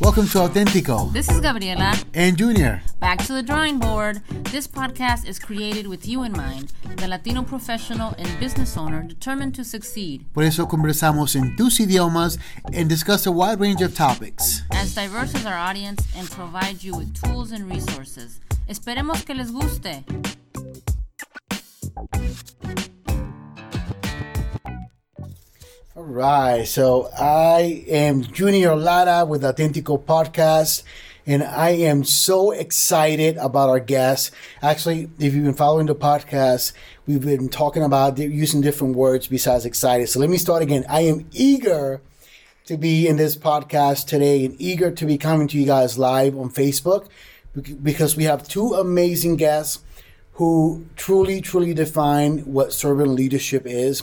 Welcome to Auténtico This is Gabriela. and Junior. Back to the drawing board. This podcast is created with you in mind, the Latino professional and business owner determined to succeed. Por eso conversamos en tus idiomas and discuss a wide range of topics. As diverse as our audience and provide you with tools and resources. Esperemos que les guste. All right, so I am Junior Lara with Auténtico Podcast, and I am so excited about our guest. Actually, if you've been following the podcast, we've been talking about using different words besides excited. So let me start again. I am eager to be in this podcast today and eager to be coming to you guys live on Facebook because we have two amazing guests who truly, truly define what servant leadership is,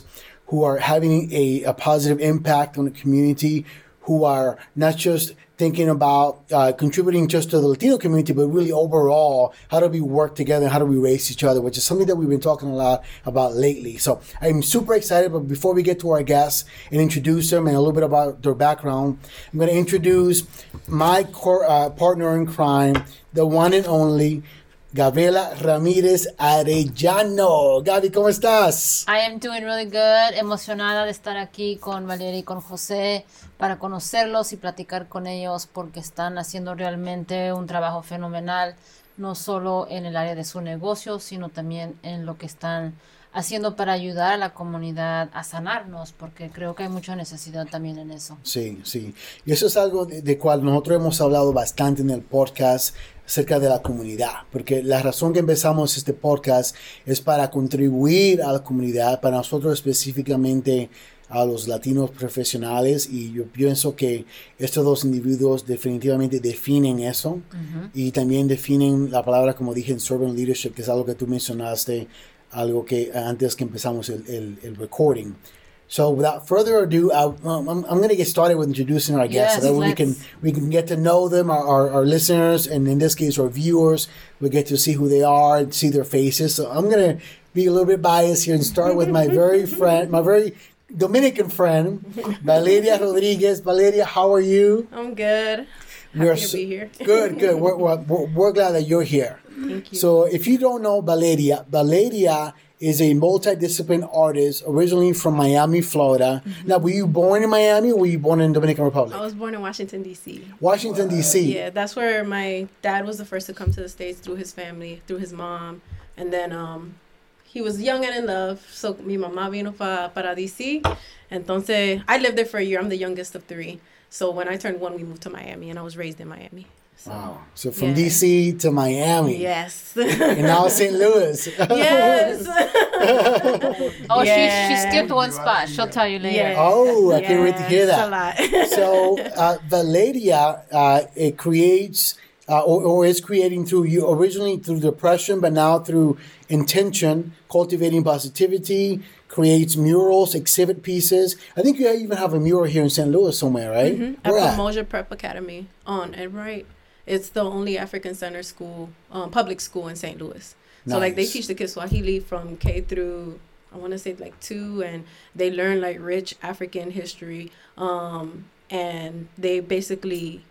who are having a, a positive impact on the community, who are not just thinking about uh, contributing just to the Latino community, but really overall, how do we work together? How do we raise each other? Which is something that we've been talking a lot about lately. So I'm super excited. But before we get to our guests and introduce them and a little bit about their background, I'm going to introduce my uh, partner in crime, the one and only Gabriela Ramírez Arellano. Gaby, ¿cómo estás? I am doing really good, emocionada de estar aquí con Valeria y con José para conocerlos y platicar con ellos porque están haciendo realmente un trabajo fenomenal, no solo en el área de su negocio, sino también en lo que están haciendo para ayudar a la comunidad a sanarnos, porque creo que hay mucha necesidad también en eso. Sí, sí. Y eso es algo de, de cual nosotros hemos hablado bastante en el podcast acerca de la comunidad, porque la razón que empezamos este podcast es para contribuir a la comunidad, para nosotros específicamente a los latinos profesionales y yo pienso que estos dos individuos definitivamente definen eso y también definen la palabra como dije en servant leadership que es algo que tú mencionaste algo que eh, antes que empezamos el, el, el recording so without further ado I, um, I'm, I'm going to get started with introducing our guests Yes, so that we can we can get to know them our, our, our listeners and in this case our viewers we get to see who they are and see their faces so I'm going to be a little bit biased here and start with my very friend my very Dominican friend, Valeria Rodriguez. Valeria, how are you? I'm good. Happy to so- be here. Good, good. We're, we're we're glad that you're here. Thank you. So, if you don't know Valeria, Valeria is a multidiscipline artist originally from Miami, Florida. Mm-hmm. Now, were you born in Miami or were you born in Dominican Republic? I was born in Washington D.C. Washington, D.C. Yeah, that's where my dad was the first to come to the states through his family, through his mom, and then um, he was young and in love. So mi mamá vino pa, para D.C. Entonces I lived there for a year. I'm the youngest of three. So when I turned one, we moved to Miami, and I was raised in Miami. So, Wow. So, from Yeah. D.C. to Miami. Yes. And now St. Louis. yes. Oh, she, she Yeah. skipped one spot. She'll tell you later. Yeah. Oh, I can't wait to hear Yes, that. A lot. so uh, Valeria uh, it creates uh, or, or is creating through you originally through depression, but now through intention, cultivating positivity, creates murals, exhibit pieces. I think you even have a mural here in St. Louis somewhere, right? At Where at? Pamoja Prep Academy on Enright. It's the only African Center school, um, public school in St. Louis. So like they teach the kids Swahili from K through I want to say like two, and they learn like rich African history. Um, and they basically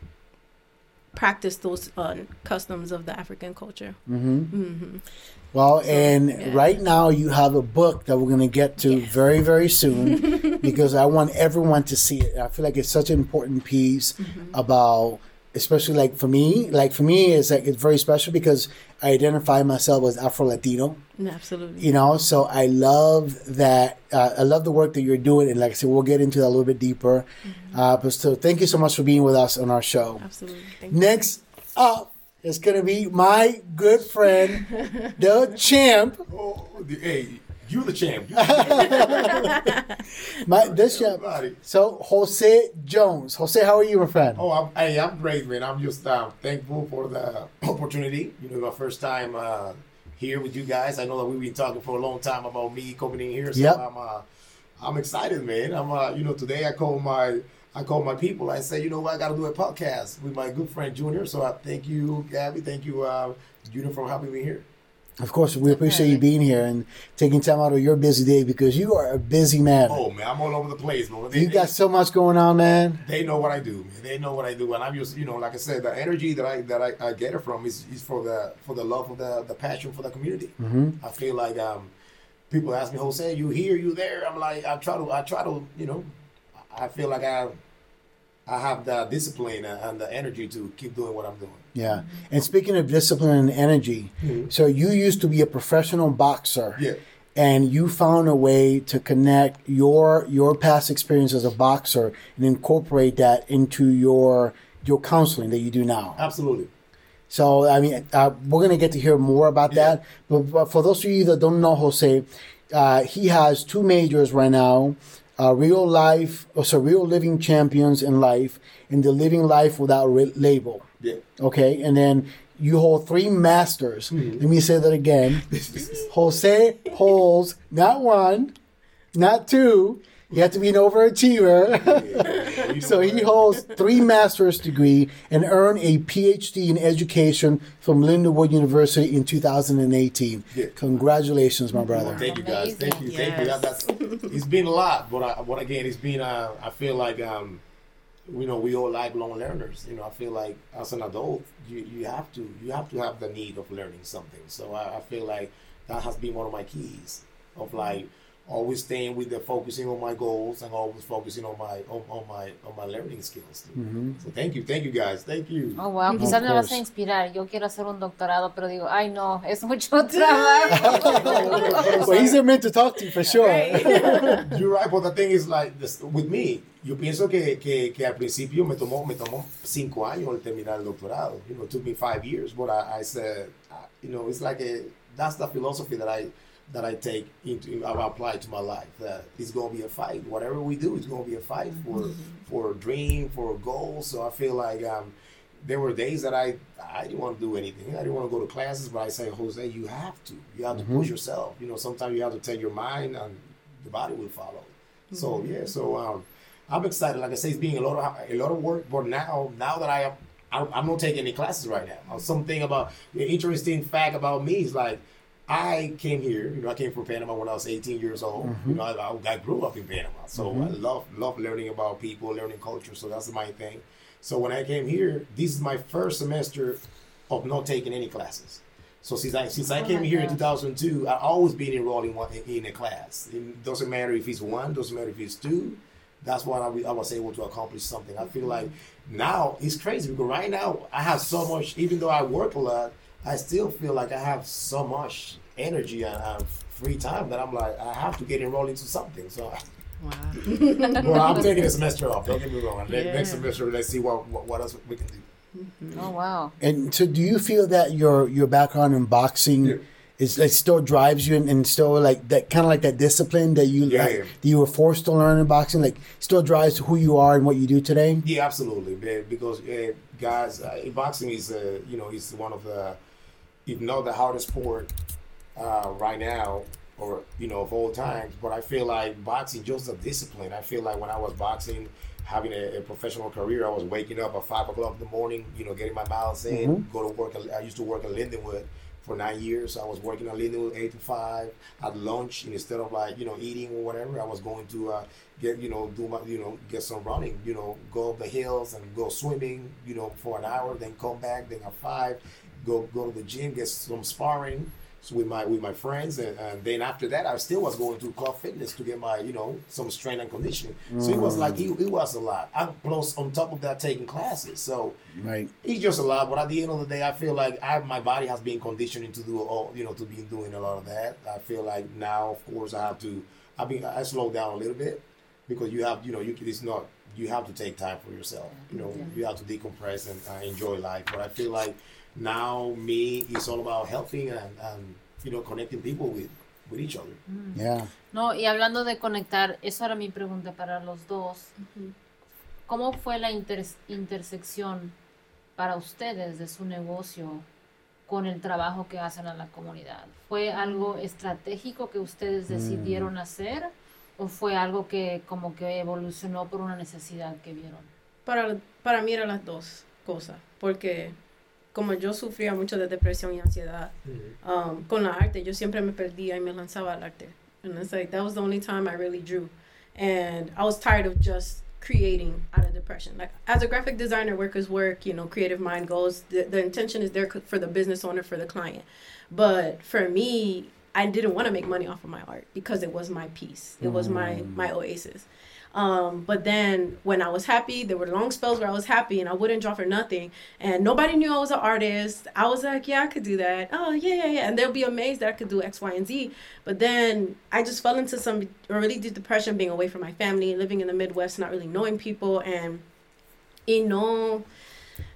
practice those uh, customs of the African culture. hmm hmm Well, and yeah. right now you have a book that we're going to get to Yes. very, very soon because I want everyone to see it. I feel like it's such an important piece Mm-hmm. about, especially like for me, like for me, it's like it's very special because I identify myself as Afro Latino, Absolutely. you know. So I love that. Uh, I love the work that you're doing, and like I said, we'll get into that a little bit deeper. Mm-hmm. Uh, but so, thank you so much for being with us on our show. Absolutely. Thank you. Next up is gonna be my good friend, the champ. Oh, the, hey, you the champ. You the My this champ. So Jose Jones. Jose, how are you, my friend? Oh, I'm, hey, I'm great, man. I'm just uh, thankful for the opportunity. You know, my first time uh, here with you guys. I know that we've been talking for a long time about me coming in here. So Yep. I'm, uh, I'm excited, man. I'm, uh, you know, today I call my, I call my people. I say, you know what, I got to do a podcast with my good friend Junior. So I thank you, Gabby. Thank you, uh, Junior, for having me here. Of course, we appreciate you being here and taking time out of your busy day because you are a busy man. Oh man, I'm all over the place, man. They, you got so much going on, man. they know what I do, man. They know what I do, and I'm just, you know, like I said, the energy that I that I, I get it from is, is for the for the love of the the passion for the community. Mm-hmm. I feel like um, people ask me, Jose, you here, you there? I'm like, I try to, I try to, you know, I feel like I, I have the discipline and the energy to keep doing what I'm doing. Yeah. And speaking of discipline and energy, Mhm. so you used to be a professional boxer. Yeah. And you found a way to connect your your past experience as a boxer and incorporate that into your your counseling that you do now. Absolutely. So I mean, uh, we're gonna get to hear more about Yeah. that. But, but for those of you that don't know Jose, uh, he has two majors right now: uh, real life, or so real living champions in life, and the living life without re- label. Yeah. Okay, and then you hold three masters. Let me say that again. Jose holds not one, not two. You have to be an overachiever. You so he holds three master's degree and earned a PhD in education from Lindenwood University in 2018. Yeah. Congratulations, my brother. Thank you guys. Thank you. Thank you. That, that's it's been a lot, but I, but again, it's been. Uh, I feel like um, you know, we all lifelong learners. You know, I feel like as an adult, you you have to you have to have the need of learning something. So I, I feel like that has been one of my keys of like always staying with the focusing on my goals and always focusing on my on, on my on my learning skills. Mhm. So thank you, thank you guys, thank you. Oh, wow, Of quizás me vas course. a inspirar. Yo quiero hacer un doctorado, pero digo, ay, no, es mucho trabajo. well, he's meant to talk to you for sure. You're right, but the thing is like this, with me, yo pienso que, que, que al principio me tomó me tomó cinco años el terminar el doctorado. You know, it took me five years, but I, I said, uh, you know, it's like a that's the philosophy that I that I take into I apply to my life. That it's gonna be a fight. Whatever we do, it's gonna be a fight for for a dream, for a goal. So I feel like um, there were days that I I didn't want to do anything. I didn't want to go to classes, but I say, Jose, you have to. You have to push yourself. You know, sometimes you have to tell your mind, and the body will follow. So yeah, so um, I'm excited. Like I say, it's being a lot of a lot of work, but now now that I am. I'm I'm not taking any classes right now. Something about the interesting fact about me is like I came here. You know, I came from Panama when I was 18 years old. You mm-hmm. know, I, I, I grew up in Panama, so I mm-hmm. love love learning about people, learning culture. So that's my thing. So when I came here, this is my first semester of not taking any classes. So since I since I Oh came my here in 2002, I always been enrolled in one in a class. It doesn't matter if it's one, doesn't matter if it's two. That's why I, I was able to accomplish something. I feel mm-hmm. like now it's crazy because right now I have so much. Even though I work a lot, I still feel like I have so much energy and uh, free time that I'm like I have to get enrolled into something. So. Wow. well, I'm taking a semester off. Don't get me wrong. Ne- Yeah. Next semester, let's see what, what what else we can do. Oh, wow. And so, do you feel that your your background in boxing Yeah. is like still drives you and, and still like that kind of like that discipline that you Yeah, like, yeah. that you were forced to learn in boxing, like still drives who you are and what you do today? Yeah, absolutely, because uh, guys, uh, boxing is uh, you know is one of the, if not the hardest sport uh, right now, or you know of all times. But I feel like boxing just a discipline. I feel like when I was boxing, having a, a professional career, I was waking up at five o'clock in the morning, you know, getting my miles in, go to work. I used to work in Lindenwood for nine years. I was working at Lindenwood eight to five at lunch, and instead of like you know eating or whatever, I was going to uh, get you know do my you know get some running, you know, go up the hills and go swimming, you know, for an hour, then come back, then at five, go go to the gym, get some sparring. With my with my friends, and, and then after that, I still was going to club fitness to get my you know some strength and conditioning. So it was like it, it was a lot. I'm plus on top of that taking classes. So Right. it's just a lot. But at the end of the day, I feel like I my body has been conditioning to do all you know to be doing a lot of that. I feel like now, of course, I have to. I mean, I slow down a little bit because you have you know you it's not you have to take time for yourself. You know, you have to decompress and uh, enjoy life. But I feel like now me it's all about helping and, and you know connecting people with with each other. Yeah. No, y hablando de conectar, eso era mi pregunta para los dos. ¿Cómo fue la inter- intersección para ustedes de su negocio con el trabajo que hacen a la comunidad? ¿Fue algo estratégico que ustedes decidieron hacer o fue algo que como que evolucionó por una necesidad que vieron? Para, para mí eran las dos cosas, porque como yo sufría mucho de depresión y ansiedad, um, con la arte, yo siempre me perdía y me lanzaba al arte. And it's like, that was the only time I really drew. And I was tired of just creating out of depression. Like, as a graphic designer, work is work, you know, creative mind goes. The, the intention is there for the business owner, for the client. But for me, I didn't want to make money off of my art because it was my piece. It was my my oasis. Um, but then when I was happy, there were long spells where I was happy and I wouldn't draw for nothing. And nobody knew I was an artist. I was like, yeah, I could do that. Oh, yeah, yeah, yeah. And they'll be amazed that I could do X, Y, and Z. But then I just fell into some really deep depression being away from my family, living in the Midwest, not really knowing people. And, you know,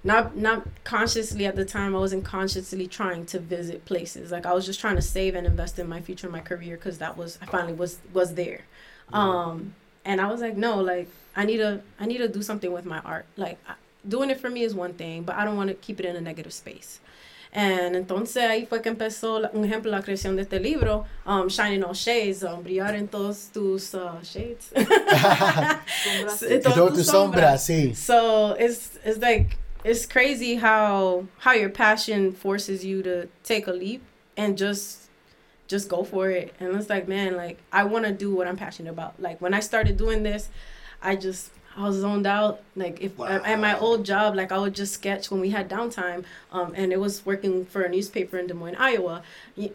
not not consciously at the time i wasn't consciously trying to visit places like i was just trying to save and invest in my future and my career because that was i finally was was there um and i was like no like i need to i need to do something with my art like I, doing it for me is one thing but i don't want to keep it in a negative space and entonces ahí fue que empezó la- un ejemplo la creación de este libro um, Shine In All Shades um, brillar en todos tus uh, shades Sombras. En Que todo todas tus sombras. sí. So it's it's like it's crazy how how your passion forces you to take a leap and just just go for it. And it's like, man, like I want to do what I'm passionate about. Like when I started doing this, I just I was zoned out. Like if at, at my old job, like I would just sketch when we had downtime. Um, and it was working for a newspaper in Des Moines, Iowa.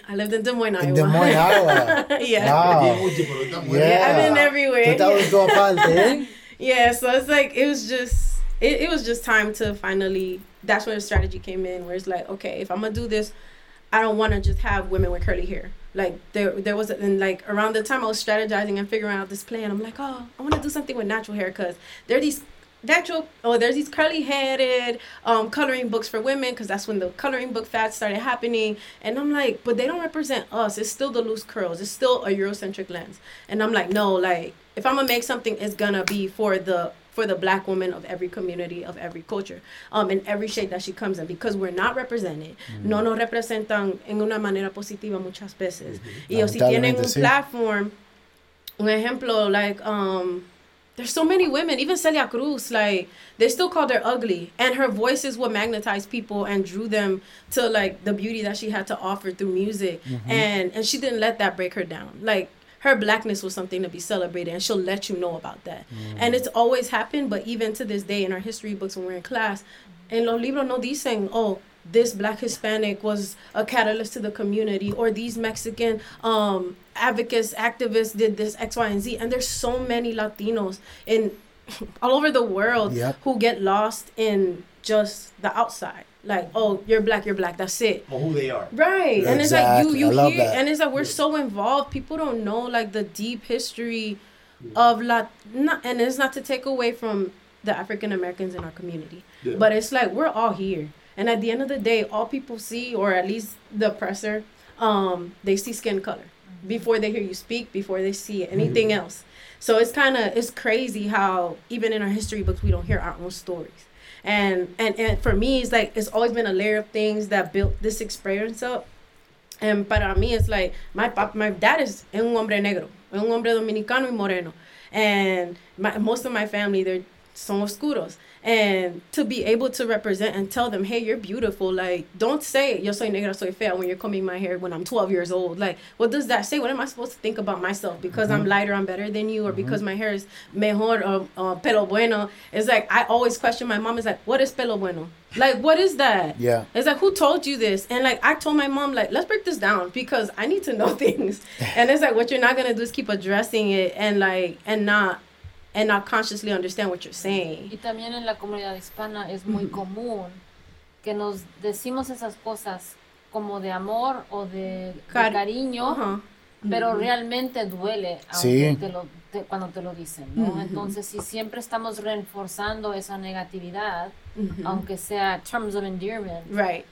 I lived in Des Moines, Iowa. In Des Moines, Iowa. yeah. Wow. Bien, oye, pero está bueno. Yeah. I've been everywhere. estabas en toda parte, ¿eh? Yeah, so it's like it was just it, it was just time to finally that's where the strategy came in where it's like, okay, if I'm gonna do this, I don't wanna just have women with curly hair. Like there there was and like around the time I was strategizing and figuring out this plan, I'm like, oh, I wanna do something with natural hair because there are these natural oh there's these curly headed um coloring books for women because that's when the coloring book fad started happening. And i'm like but they don't represent us. It's still the loose curls. It's still a eurocentric lens. And i'm like no like if i'm gonna make something it's gonna be for the for the black woman of every community of every culture um in every shade that she comes in because we're not represented. No nos representan en una manera positiva muchas veces. Y ellos si tienen un sí. platform. Un ejemplo like um there's so many women even celia cruz like they still called her ugly. And her voice is what magnetized people and drew them to like the beauty that she had to offer through music. And and she didn't let that break her down. Like her blackness was something to be celebrated and she'll let you know about that. And it's always happened but even to this day in our history books when we're in class en los libros no dicen oh this black hispanic was a catalyst to the community or these mexican um advocates activists did this x y and z. And there's so many latinos in all over the world Yep. who get lost in just the outside like oh you're black you're black that's it Or who they are. Right. And it's like you you hear that. and it's like we're so involved. People don't know like the deep history of La not and it's not to take away from the African Americans in our community. Yeah. But it's like we're all here. And at the end of the day, all people see, or at least the oppressor, um, they see skin color before they hear you speak, before they see anything else. So it's kind of it's crazy how even in our history books we don't hear our own stories. And and and for me, it's like it's always been a layer of things that built this experience up. And para mí, it's like my pop, my dad is un hombre negro, un hombre dominicano y moreno, and my, most of my family they're son oscuros. And to be able to represent and tell them, hey, you're beautiful. Like, don't say yo soy negra, soy fea when you're combing my hair when I'm 12 years old. Like, what does that say? What am I supposed to think about myself? Because I'm mm-hmm. lighter, I'm better than you, or mm-hmm. because my hair is mejor or uh, pelo bueno. It's like I always question my mom. Is like, what is pelo bueno? Like, what is that? Yeah. It's like, who told you this? And like, I told my mom, like, let's break this down because I need to know things. and it's like, what you're not gonna do is keep addressing it and like, and not, and not consciously understand what you're saying. Y también en la comunidad hispana es muy común que nos decimos esas cosas como de amor o de, de Cari- cariño, Uh-huh. pero realmente duele Sí. aunque te lo, te- cuando te lo dicen, ¿no? Entonces, si siempre estamos reforzando esa negatividad, aunque sea terms of endearment, Right.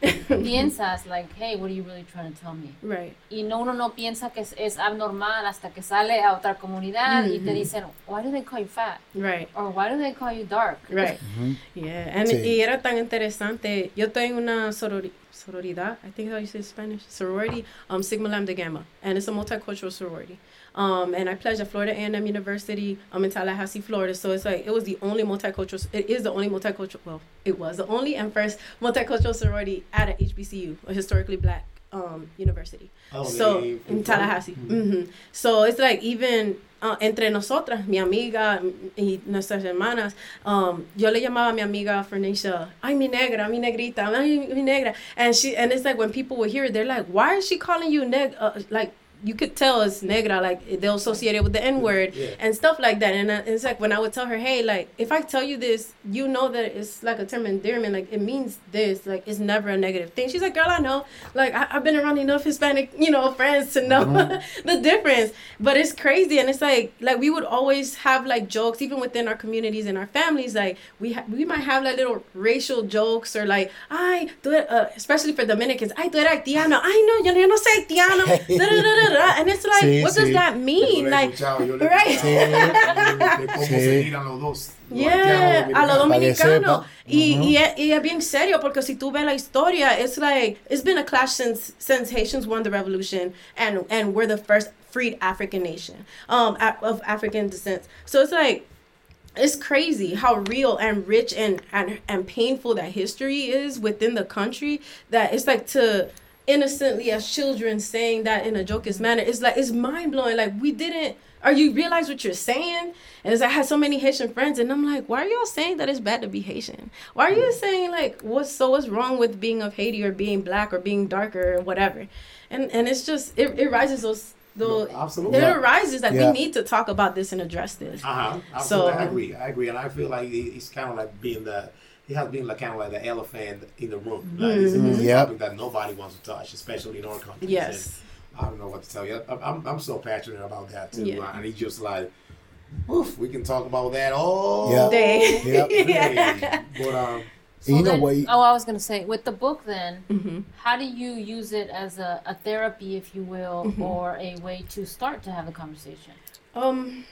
piensas like, hey, what are you really trying to tell me? right. Y no uno no piensa que es, es abnormal hasta que sale a otra comunidad y te dicen, why do they call you fat? Right. Or why do they call you dark? Right. Yeah. And, Sí. Y era tan interesante. Yo estoy en una sorori- sororidad, I think how you say Spanish, sorority, um, Sigma Lambda Gamma. And it's a multicultural sorority. Um, and I pledged at Florida A&M University um, in Tallahassee, Florida. So it's like it was the only multicultural. It is the only multicultural. Well, it was the only and first multicultural sorority at a HBCU, a historically black um, university. Oh, so in Tallahassee. hmm So it's like even uh, entre nosotras, mi amiga y nuestras hermanas, um, yo le llamaba a mi amiga Fernisha, ay mi negra, mi negrita, ay mi negra, and she and it's like when people would hear it, they're like, why is she calling you neg? Uh, like you could tell it's negra, like they'll associate it with the N word Yeah. and stuff like that. And uh, it's like when I would tell her, hey, like if I tell you this, you know that it's like a term endearment, like it means this, like it's never a negative thing. She's like, girl, I know, like I, I've been around enough Hispanic, you know, friends to know the difference. But it's crazy, and it's like like we would always have like jokes, even within our communities and our families. Like we ha- we might have like little racial jokes or like, I tú eres-" uh, especially for Dominicans, ay, tú eres haitiano, ay no, yo, no soy haitiano, and it's like, Sí, what does that mean? le Like, yo right. escuchado. De cómo Sí. se los dos. Yeah, haitianos a los Para que dominicanos. sepa. Y, Ujú. y, es, y es bien serio porque si tú ves la historia, it's like, it's been a clash since, since Haitians won the revolution and, and we're the first freed African nation um, of African descent. So it's like, it's crazy how real and rich and, and, and painful that history is within the country that it's like to innocently as children saying that in a jokish manner it's like it's mind-blowing like we didn't or you realize what you're saying and as i had so many haitian friends and i'm like why are y'all saying that it's bad to be haitian why are you saying like what's so what's wrong with being of haiti or being black or being darker or whatever and and it's just it, it rises those those absolutely. it arises that Yeah. we need to talk about this and address this Uh-huh. Absolutely. So- I agree. I agree. And I feel like it's kind of like being the, he has been like kind of like the elephant in the room. Like, this Mm-hmm. is a Yep. topic that nobody wants to touch, especially in our country. Yes. And I don't know what to tell you. I'm, I'm, I'm so passionate about that too. Yeah. And he's just like, oof, we can talk about that all Yeah. Day. Yep. day. But, um, And you know then- what? Oh, I was gonna say with the book. Then, Mhm. how do you use it as a, a therapy, if you will, Mm-hmm. or a way to start to have a conversation? Um,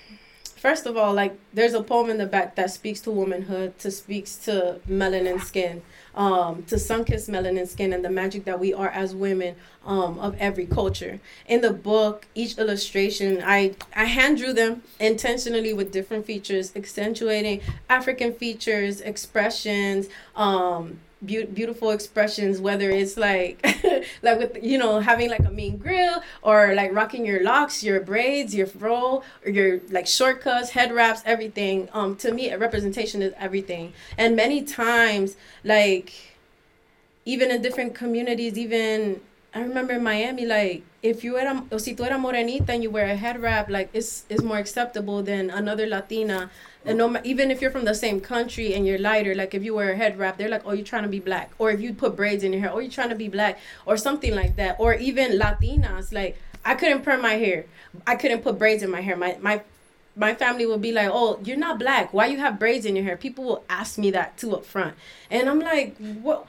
first of all, like there's a poem in the back that speaks to womanhood, to speaks to melanin skin, um, to sun-kissed melanin skin, and the magic that we are as women, um, of every culture. In the book, each illustration, I I hand drew them intentionally with different features, accentuating African features, expressions, um. Be- beautiful expressions whether it's like like with you know having like a mean grill or like rocking your locks your braids your fro or your like short cuts head wraps everything um to me a representation is everything and many times like even in different communities even I remember in Miami, like if you era, o si tú eras morenita and you wear a head wrap, like it's it's more acceptable than another Latina. And no, even if you're from the same country and you're lighter, like if you wear a head wrap, they're like, oh, you're trying to be black. Or if you put braids in your hair, oh, you're trying to be black, or something like that. Or even Latinas, like I couldn't perm my hair, I couldn't put braids in my hair. My my my family will be like, "Oh, you're not black. Why you have braids in your hair?" People will ask me that too up front, and I'm like, "What?"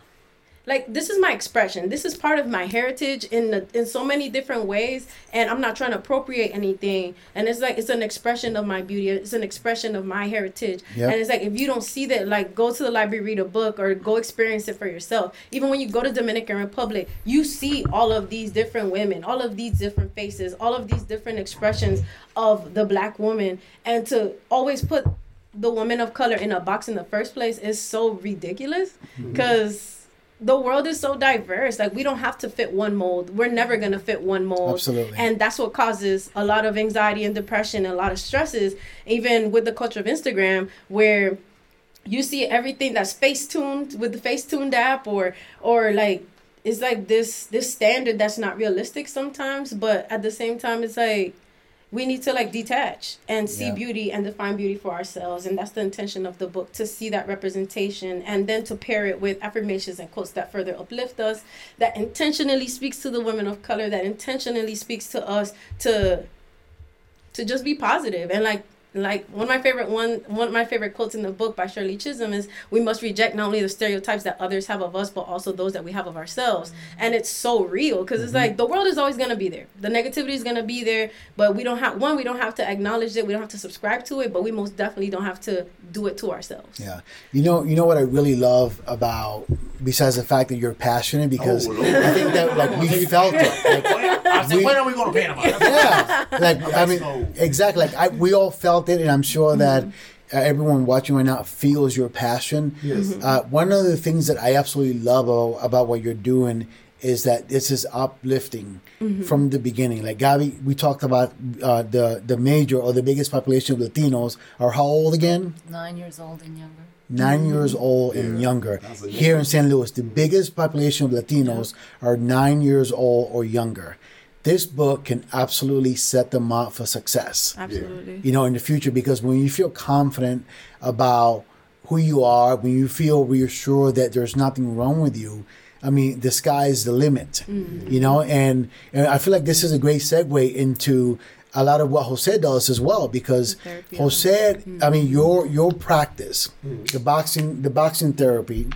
Like this is my expression. This is part of my heritage in the, in so many different ways, and I'm not trying to appropriate anything. And it's like it's an expression of my beauty. It's an expression of my heritage. Yep. And it's like if you don't see that, like go to the library, read a book, or go experience it for yourself. Even when you go to Dominican Republic, you see all of these different women, all of these different faces, all of these different expressions of the black woman, and to always put the woman of color in a box in the first place is so ridiculous mm-hmm. because the world is so diverse. Like we don't have to fit one mold. We're never going to fit one mold. Absolutely. and that's what causes a lot of anxiety and depression and a lot of stresses even with the culture of instagram where you see everything that's face tuned with the face tuned app or or like it's like this this standard that's not realistic sometimes but at the same time it's like we need to like detach and see Yeah. beauty and define beauty for ourselves and that's the intention of the book to see that representation and then to pair it with affirmations and quotes that further uplift us that intentionally speaks to the women of color that intentionally speaks to us to to just be positive and like like one of my favorite one one of my favorite quotes in the book by Shirley Chisholm is we must reject not only the stereotypes that others have of us but also those that we have of ourselves. Mm-hmm. And it's so real because it's mm-hmm. like the world is always going to be there. The negativity is going to be there but we don't have one we don't have to acknowledge it we don't have to subscribe to it but we most definitely don't have to do it to ourselves. Yeah. You know, you know what I really love about besides the fact that you're passionate because Oh, I think that like we felt it. Like, I said, We- when are we going to Panama? yeah, like I mean, So- exactly. Like I, we all felt it, and I'm sure that Mm-hmm. uh, everyone watching right now feels your passion. Yes. Uh, one of the things that I absolutely love about, about what you're doing is that this is uplifting Mm-hmm. from the beginning. Like Gabi, we talked about uh, the the major or the biggest population of Latinos are how old again? Nine years old and younger. 9 years old and younger. Here in St. Louis, the biggest population of Latinos are nine years old or younger. This book can absolutely set them up for success Absolutely. you know, in the future because when you feel confident about who you are, when you feel reassured that there's nothing wrong with you, I mean, the sky is the limit, mm-hmm. you know, and, and I feel like this is a great segue into a lot of what Jose does as well because Therapy. Jose, I mean, your your practice, mm. the boxing, the boxing therapy,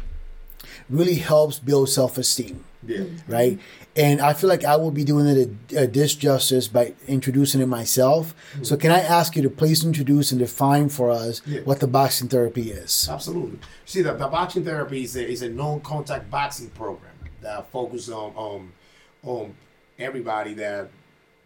really helps build self esteem Yeah. right? And I feel like I will be doing it a, a disjustice by introducing it myself. Mm. So, can I ask you to please introduce and define for us Yeah. what the boxing therapy is? Absolutely. See, the, the boxing therapy is a, is a non-contact boxing program that focuses on, on on everybody. That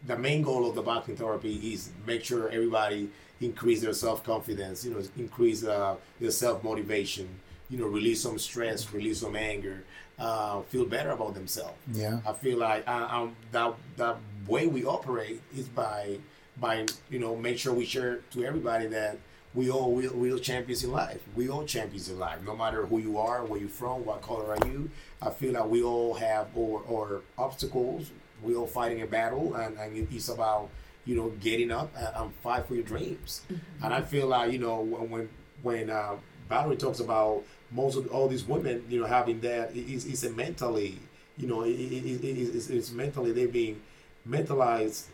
the main goal of the boxing therapy is make sure everybody increase their self confidence. You know, increase uh, their self motivation. You know, release some stress, release some anger, uh, feel better about themselves. Yeah. I feel like um, that that way we operate is by by you know make sure we share to everybody that we all real, real champions in life. We all champions in life, no matter who you are, where you're from, what color are you. I feel like we all have or, or obstacles. We all fighting a battle, and, and it's about you know getting up and, and fight for your dreams. And I feel like you know when when, when uh, Valerie talks about most of all these women, you know, having that, it's, it's a mentally, you know, it, it, it, it- it's, it's mentally they're being mentalized,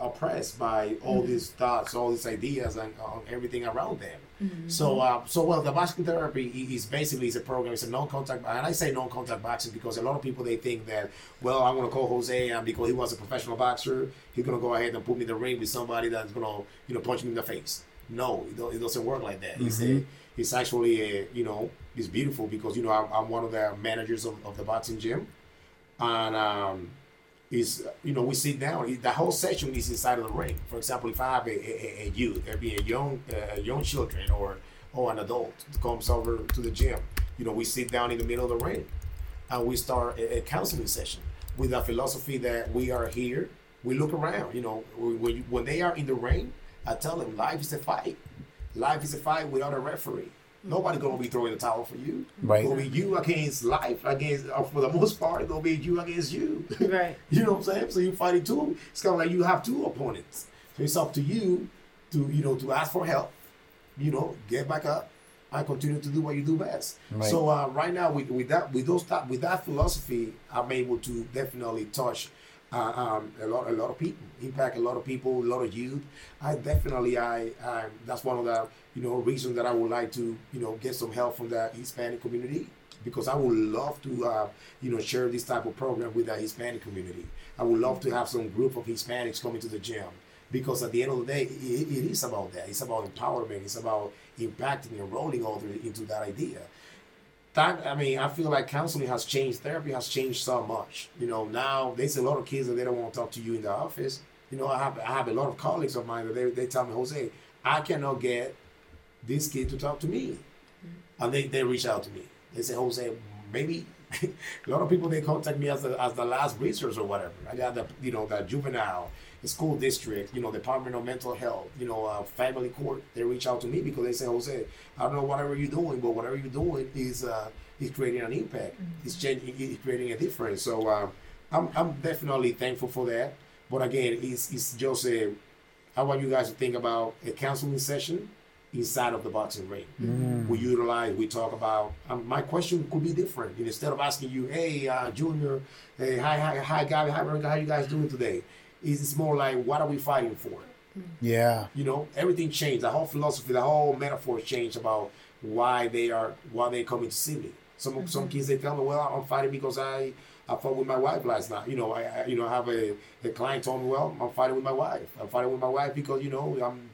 oppressed by all these thoughts, all these ideas, and uh, everything around them. So, uh, so well, the boxing therapy is basically is a program. It's a non-contact, and I say non-contact boxing because a lot of people they think that, well, I'm gonna call Jose, and because he was a professional boxer, he's gonna go ahead and put me in the ring with somebody that's gonna, you know, punch me in the face. No, it, doesn't work like that. It's a, it's actually a, you know, it's beautiful because you know I'm, I'm one of the managers of, of the boxing gym, and um, is you know we sit down. The whole session is inside of the ring. For example, if I have a, a, a youth, maybe a young uh, young children or or an adult comes over to the gym, you know we sit down in the middle of the ring, and we start a, a counseling session with a philosophy that we are here. We look around. You know when when they are in the ring, I tell them life is a fight. Life is a fight without a referee. Nobody gonna be throwing the towel for you. Right. It's gonna be you against life against, uh, for the most part, it's gonna be you against you. Right. You know what I'm saying? So you're fighting two. It's kind of like you have two opponents. So it's up to you to you know to ask for help. You know, get back up and continue to do what you do best. Right. So uh, right now with, with that with those that with that philosophy, I'm able to definitely touch uh, um, a lot a lot of people, impact a lot of people, a lot of youth. I definitely I, I that's one of the you know reason that I would like to you know get some help from the Hispanic community because I would love to uh, you know share this type of program with the Hispanic community. I would love to have some group of Hispanics coming to the gym because at the end of the day, it, it is about that. It's about empowerment. It's about impacting and rolling all the, into that idea. That I mean, I feel like counseling has changed. Therapy has changed so much. You know, now there's a lot of kids that they don't want to talk to you in the office. You know, I have I have a lot of colleagues of mine that they, they tell me, Jose, I cannot get this kid to talk to me, and they, they reach out to me. They say, Jose, maybe a lot of people they contact me as the as the last resource or whatever. I got the you know the juvenile, the school district, you know, Department of Mental Health, you know, uh, family court. They reach out to me because they say, Jose, I don't know whatever you're doing, but whatever you're doing is uh, is creating an impact. It's changing, it's creating a difference. So um, I'm I'm definitely thankful for that. But again, it's it's just a. I want you guys to think about a counseling session inside of the boxing ring. We utilize, we talk about. Um, my question could be different. Instead of asking you, "Hey, uh, Junior, hey, hi, hi, hi, Gabby, hi, Veronica, how you guys doing today?" It's it's more like, "What are we fighting for?" Yeah. You know, everything changed. The whole philosophy, the whole metaphor changed about why they are why they coming to see me. Some some kids they tell me, well, I'm fighting because I I fought with my wife last night. You know, I, I you know I have a, a client told me, well, I'm fighting with my wife. I'm fighting with my wife because you know I'm,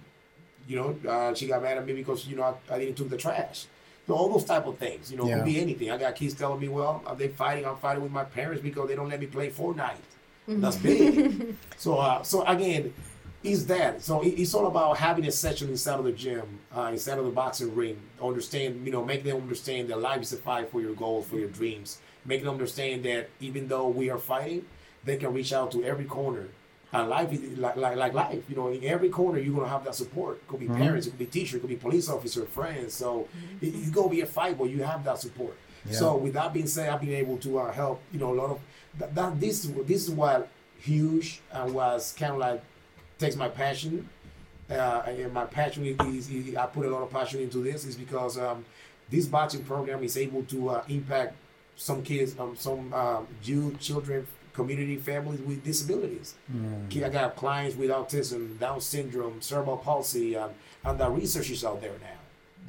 you know, uh, she got mad at me because you know I, I didn't took the trash. So all those type of things, you know, Yeah. could be anything. I got kids telling me, well, are they fighting? I'm fighting with my parents because they don't let me play Fortnite. That's big. so, uh, so again, is that so? it- It's all about having a session inside of the gym, uh, inside of the boxing ring. Understand, you know, make them understand that life is a fight for your goals, for your dreams. Make them understand that even though we are fighting, they can reach out to every corner. And life is like, like, like life, you know, in every corner you're gonna have that support. It could be parents, it could be teacher, it could be police officer, friends. So it, it's gonna be a fight, but you have that support. So with that being said, I've been able to uh, help, you know, a lot of that. that this this is what huge and was kind of like takes my passion. Uh, and my passion is, is I put a lot of passion into this is because um, this boxing program is able to uh, impact some kids, um, some um, youth, children, community, families with disabilities. I got clients with autism, Down syndrome, cerebral palsy, um, and the research is out there now.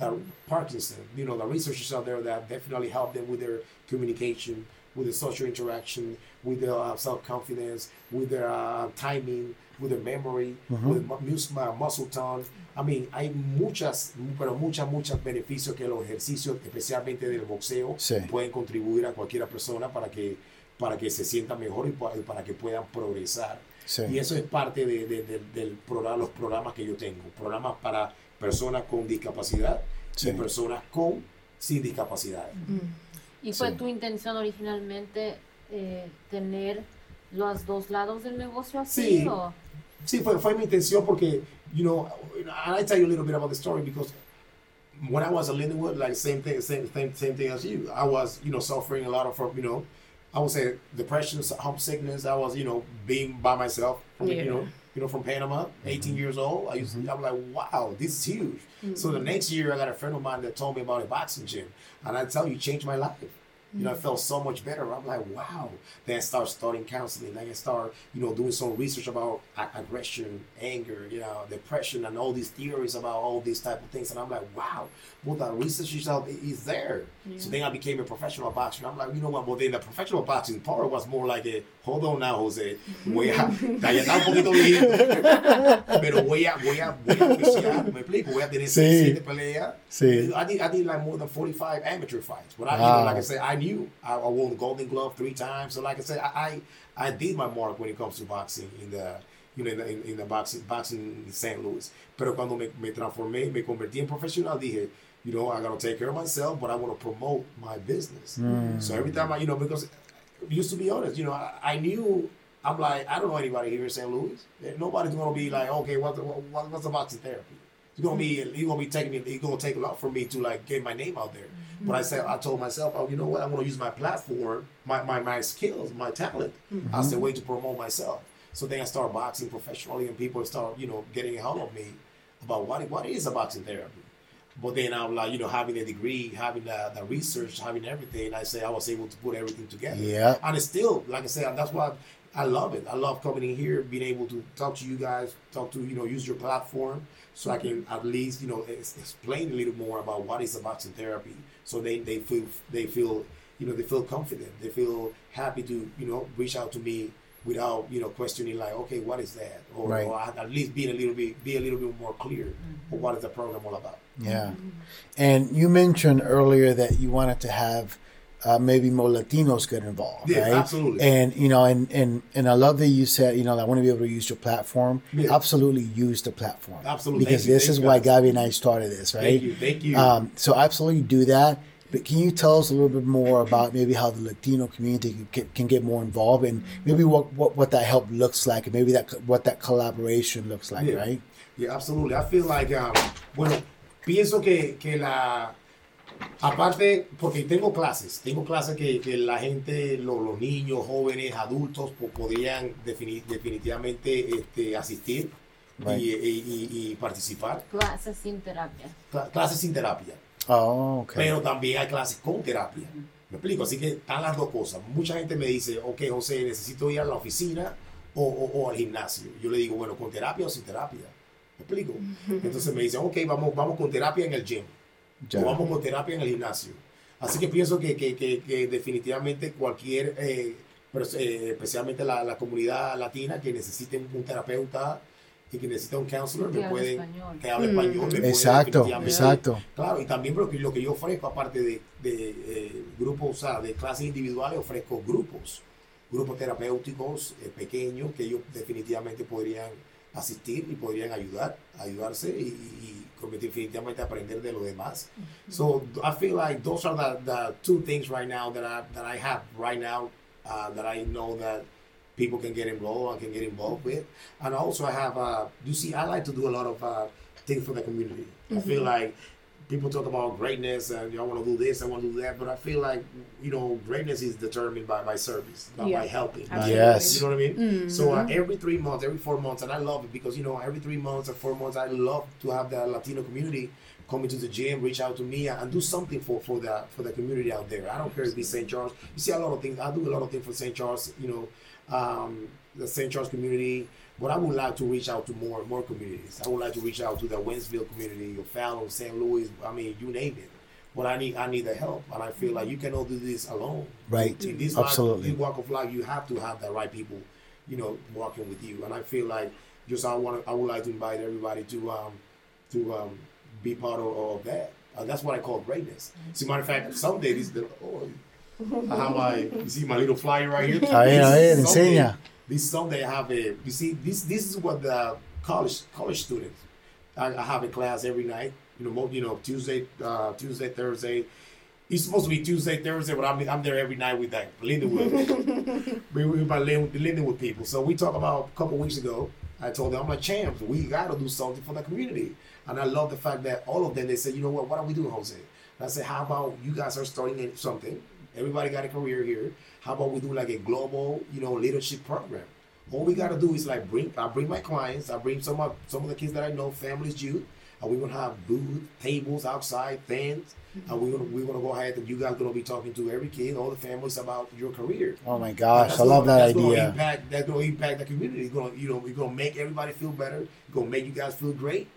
The Parkinson, you know, the research is out there that definitely help them with their communication, with their social interaction, with their uh, self confidence, with their uh, timing, with their memory, with mu- uh, muscle tone. I mean, hay muchas, pero muchas, muchos beneficios que los ejercicios, especialmente del boxeo, Sí. pueden contribuir a cualquier persona para que, para que se sienta mejor y pa- y para que puedan progresar. Sí. Y eso es parte de, de- de- del programa, los programas que yo tengo. Programas para personas con discapacidad Sí. y personas con sin discapacidad. ¿Y fue Sí. tu intención originalmente eh, tener los dos lados del negocio así? Sí. o- Sí, fue, fue mi intención porque, you know, and I tell you a little bit about the story because when I was in Lindenwood, like same thing, same, same, same thing as you. I was, you know, suffering a lot of, you know, I would say depression, homesickness. I was, you know, being by myself, from, Yeah. you know, you know, from Panama, 18 mm-hmm. years old. I used, to, mm-hmm. I'm like, wow, this is huge. Mm-hmm. So the next year, I got a friend of mine that told me about a boxing gym, and I tell you, changed my life. You know, I felt so much better. I'm like, wow. Then I start starting counseling. Then I start, you know, doing some research about aggression, anger, you know, depression, and all these theories about all these type of things. And I'm like, wow. Well, the research is out is there. So then I became a professional boxer. I'm like, you know what? Well, then the professional boxing part was more like a, hold on now, Jose. Voy a, ya está un poquito viejito, pero voy a, voy a, voy a apreciar, me explico, voy a tener Sí. siete peleas. Sí. I did, I did like more than 45 amateur fights. But I, you know, like I ah. said, I knew I, I won the Golden Glove three times. So like I said, I, I, I did my mark when it comes to boxing in the, you know, in the, in, in the boxing, boxing in St. Louis. Pero cuando me, me transformé, me convertí en profesional, dije, you know, I gotta take care of myself, but I want to promote my business. Mm. So every time I, you know, because used to be honest, you know, I, I knew. I'm like, I don't know anybody here in St. Louis. Nobody's gonna be like, okay, what's the, what, what's the boxing therapy? It's gonna be, mm-hmm. you're gonna be taking me. It's gonna take a lot for me to like get my name out there. Mm-hmm. But I said, I told myself, oh, you know what? I'm gonna use my platform, my my, my skills, my talent mm-hmm. as a way to promote myself. So then I start boxing professionally, and people start, you know, getting a hold of me about what what is a boxing therapy. But then I'm like, you know, having a degree, having the, the research, having everything, I say I was able to put everything together. Yeah. And it's still, like I said, that's why I love it. I love coming in here, being able to talk to you guys, talk to, you know, use your platform so I can at least, you know, ex- explain a little more about what is a boxing therapy. So they, they feel, they feel, you know, they feel confident. They feel happy to, you know, reach out to me without, you know, questioning like, okay, what is that? Or, Right. or at least being a little bit, be a little bit more clear of mm-hmm. what is the program all about. Yeah. And you mentioned earlier that you wanted to have uh, maybe more Latinos get involved, Yeah, right? absolutely. And you know, and and and I love that you said, you know, I want to be able to use your platform. Yeah. Absolutely use the platform. Absolutely. Because Thank this Thank is you, why Gabby and I started this, right? Thank you. Thank you. Um, so absolutely do that. But can you tell us a little bit more about maybe how the Latino community can, can get more involved and maybe what, what, what that help looks like and maybe that what that collaboration looks like, Yeah. right? Yeah, absolutely. I feel like, um, bueno, pienso que, que la, aparte, porque tengo clases, tengo clases que, que la gente, lo- los niños, jóvenes, adultos, po- podrían defini- definitivamente este, asistir Right. y, y- y- y participar. Clases sin terapia. Cla- clases sin terapia, Oh, okay. pero también hay clases con terapia. ¿Me explico? Así que están las dos cosas. Mucha gente me dice, ok, José, necesito ir a la oficina o, o- o al gimnasio. Yo le digo, bueno, ¿con terapia o sin terapia? ¿Me explico? Entonces me dicen, ok, vamos, vamos con terapia en el gym. Ya. O vamos con terapia en el gimnasio. Así que pienso que, que- que- que definitivamente cualquier, eh, pers- eh, especialmente la, la comunidad latina que necesite un, un terapeuta y que necesita un counselor, Que me puede, español. que hable español. me puede Exacto, exacto. Claro, y también lo que, lo que yo ofrezco, aparte de, de, eh, grupos, o sea, de clases individuales, ofrezco grupos. grupos terapéuticos eh, pequeños que ellos definitivamente podrían asistir y podrían ayudar, ayudarse y, y, y definitivamente aprender de los demás. So I feel like those are the, the two things right now that I, that I have right now uh, that I know that people can get involved and can get involved with. And also I have, uh, you see, I like to do a lot of uh, things for the community. I feel like people talk about greatness and I want to do this, I want to do that, but I feel like you know greatness is determined by my service, not Yeah. by helping. Absolutely. Yes. You know what I mean? So uh, every three months, every four months, and I love it because you know every three months or four months, I love to have the Latino community come into the gym, reach out to me, and do something for for the for the community out there. I don't care if it's St. Charles. You see a lot of things. I do a lot of things for St. Charles. You know, um, the St. Charles community. But I would like to reach out to more more communities. I would like to reach out to the Wentzville community, or Fallon, St. Louis. I mean, you name it. But I need I need the help, and I feel like you cannot do this alone. Right. In this Absolutely. life, this walk of life, you have to have the right people, you know, walking with you. And I feel like just I want I would like to invite everybody to um to um be part of, of that. Uh, that's what I call greatness. See, matter of fact, someday this the oh, I have my you see my little flyer right here. A a ver, This enseña. This Sunday I have a you see this this is what the college college students I, I have a class every night. You know, mo- you know Tuesday, uh, Tuesday, Thursday. It's supposed to be Tuesday, Thursday, but I'm I'm there every night with that Lindenwood. we we by Lin- Lindenwood people. So we talked about a couple weeks ago. I told them I'm like champs. We got to do something for the community, and I love the fact that all of them they said, you know what, what are we doing, Jose? And I said, how about you guys are starting something? Everybody got a career here. How about we do like a global, you know, leadership program? All we gotta do is like bring I bring my clients, I bring some of some of the kids that I know, families, youth, and we're gonna have booth, tables outside, fans, and we're gonna we're gonna go ahead and you guys gonna be talking to every kid, all the families about your career. Oh my gosh, I love gonna- that that's Gonna idea. impact, that's gonna impact the community. It's gonna you know we're gonna make everybody feel better. Gonna make you guys feel great.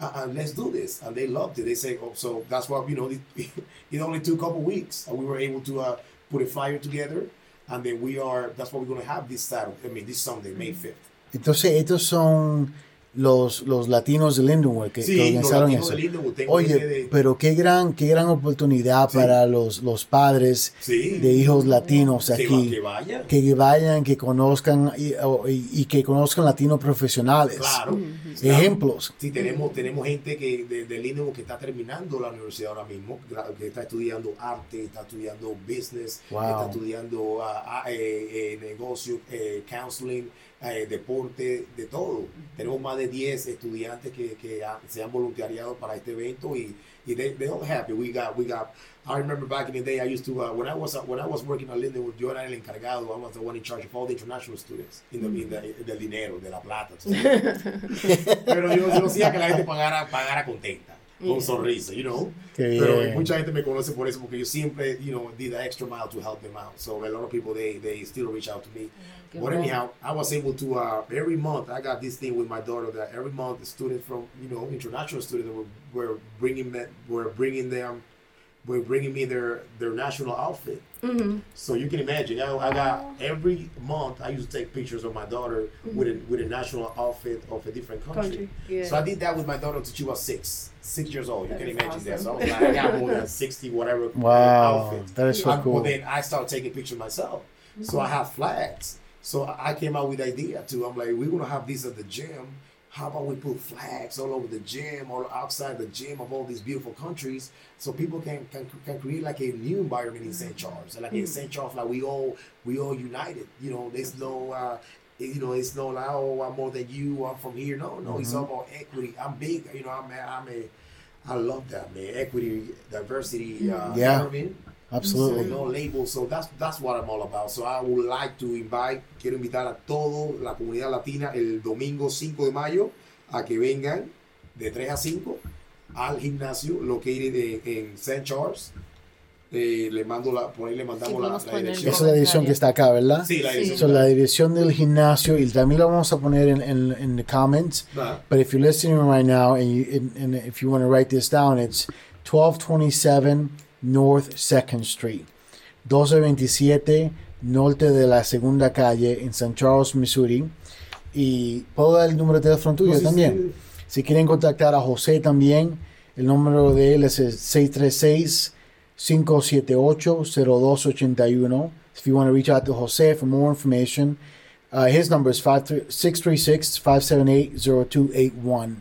Uh, and let's do this. And they loved it. They say, oh, so that's why you know it, it only took a couple weeks, and we were able to uh, put a flyer together. And then we are. That's what we're gonna have this Saturday. I mean, this Sunday, May mm-hmm. fifth. Entonces, estos son los, los latinos de Lindenwood que, que Sí, los organizaron eso. de Oye, de- pero qué gran, qué gran oportunidad Sí. para los, los padres Sí. de hijos latinos Que, aquí. que vayan. que vayan, que conozcan y, o- y- y que conozcan latinos profesionales. Claro. Ejemplos. Sí, tenemos, tenemos gente que de, de Lindenwood que está terminando la universidad ahora mismo, que está estudiando arte, está estudiando business, Wow. está estudiando ah, ah, eh, eh, negocio, eh, counseling, eh, deporte, de todo. Tenemos más de 10 estudiantes que, que ha- se han voluntariado para este evento y, y they, they're all happy. We got, we got, I remember back in the day, I used to, uh, when I was when I was working at Lindenwood, yo era el encargado, I was the one in charge of all the international students in the, in the, del dinero, de la plata. Pero yo, yo hacía que la gente pagara, pagara contenta, con un sonrisa, you know. Qué Pero bien. mucha gente me conoce por eso, porque yo siempre, you know, did the extra mile to help them out. So a lot of people, they, they still reach out to me. Qué But bueno. anyhow, I was able to, uh, every month, I got this thing with my daughter that every month the students from, you know, international students were, were bringing me, were bringing them, were bringing me their, their national outfit. Mm-hmm. So you can imagine, I, I got every month. I used to take pictures of my daughter mm-hmm. with a with a national outfit of a different country. Country, yeah. So I did that with my daughter until she was six, six years old. You That can is imagine that. So I, was like, I got more than sixty whatever uh, Wow, outfits. that is so And- cool. But then I started taking pictures myself. So mm-hmm. I have flags. So I I came out with the idea too. I'm like, we're gonna have this at the gym. How about we put flags all over the gym, all outside the gym of all these beautiful countries, so people can can, can create like a new environment in St. Charles. And like in St. Charles, like we all we all united. You know, there's no uh, you know, it's no like oh I'm more than you. I'm from here. No, no, it's all about equity. I'm big. You know, I'm a, I'm a I love that man. Equity, diversity. Uh, you Yeah. know what I mean? So Absolutely. no labels. So that's that's what I'm all about. So I would like to invite, quiero invitar a toda la comunidad latina el domingo 5 de mayo a que vengan de 3 a 5 al gimnasio located en, en St. Charles. Eh, le mando la, por ahí le mandamos Sí, la, la dirección. Esa es la dirección que está acá, ¿verdad? Sí, la Sí. dirección. So, la dirección del gimnasio y también la vamos a poner en, en, en the comments. Ah, But if you're listening right now and, you, and, and if you want to write this down, it's 1227 North 2nd Street. 1227 norte de la segunda calle en St. Charles, Missouri. Y puedo dar el número de teléfono tuyo no, sí, también. sí. Si quieren contactar a José también, el número de él es el 636-578-0281. If you want to reach out to Jose for more information, uh, his number is 636 578 0281.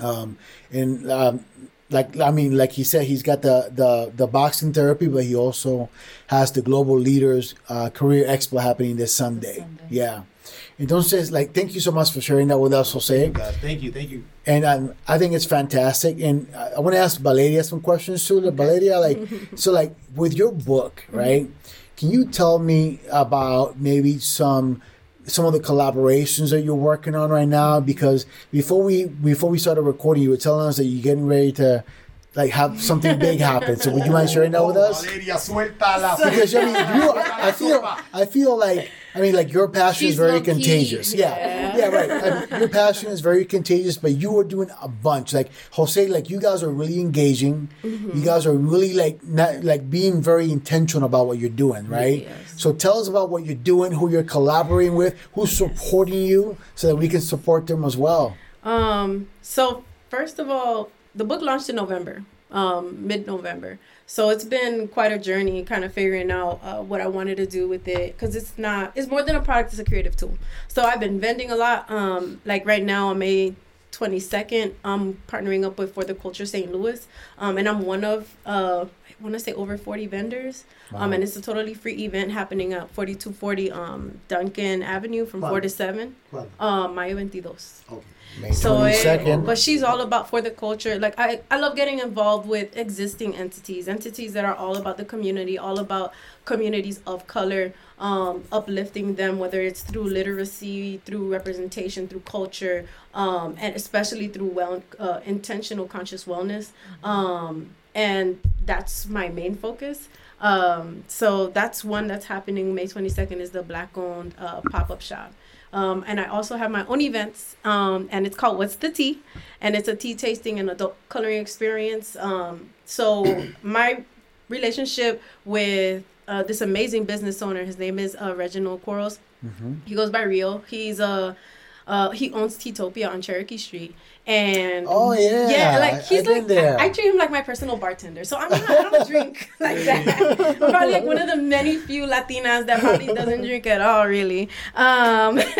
Um, and um, like I mean, like he said, he's got the the the boxing therapy, but he also has the Global Leaders uh, Career Expo happening this Sunday. Sunday. Yeah. Entonces, like, thank you so much for sharing that with us, Jose. God, thank you, thank you. And um, I think it's fantastic. And I, I want to ask Valeria some questions too. Valeria, like, so like with your book, right? Can you tell me about maybe some some of the collaborations that you're working on right now? Because before we before we started recording, you were telling us that you're getting ready to like have something big happen. So would you mind sharing that with us? Because I mean, you, I feel, I feel like, I mean, like your passion is very contagious. Yeah, yeah. yeah, right. I mean, your passion is very contagious, but you are doing a bunch. Like Jose, like you guys are really engaging. Mm-hmm. You guys are really like not like being very intentional about what you're doing, right? Yes. So tell us about what you're doing, who you're collaborating with, who's supporting you, so that we can support them as well. Um, so first of all, the book launched in November, um, mid-November. So it's been quite a journey, kind of figuring out uh, what I wanted to do with it, because it's not, it's more than a product; it's a creative tool. So I've been vending a lot. Um, like right now, on May 22nd, I'm partnering up with For the Culture St. Louis, um, and I'm one of, uh, I want to say over 40 vendors. Um, and it's a totally free event happening at 4240 um, Duncan Avenue from 4 to 7, ¿Cuándo? um, Mayo 22. Okay. May So, it, 22nd. but she's all about for the culture. Like I, I love getting involved with existing entities, entities that are all about the community, all about communities of color, um, uplifting them, whether it's through literacy, through representation, through culture, um, and especially through well, uh, intentional conscious wellness. Um, and that's my main focus. Um, so that's one that's happening May 22nd is the black owned uh, pop up shop. Um, and I also have my own events, um, and it's called What's the Tea? And it's a tea tasting and adult coloring experience. Um, so, my relationship with uh, this amazing business owner, his name is uh, Reginald Quarles. Mhm. He goes by Rio. He's a uh, he owns Teatopia on Cherokee Street, and Oh, yeah. yeah, like he's I've like there. I, I treat him like my personal bartender. So I'm not, I don't drink like that. I'm probably like one of the many few Latinas that probably doesn't drink at all, really. Um,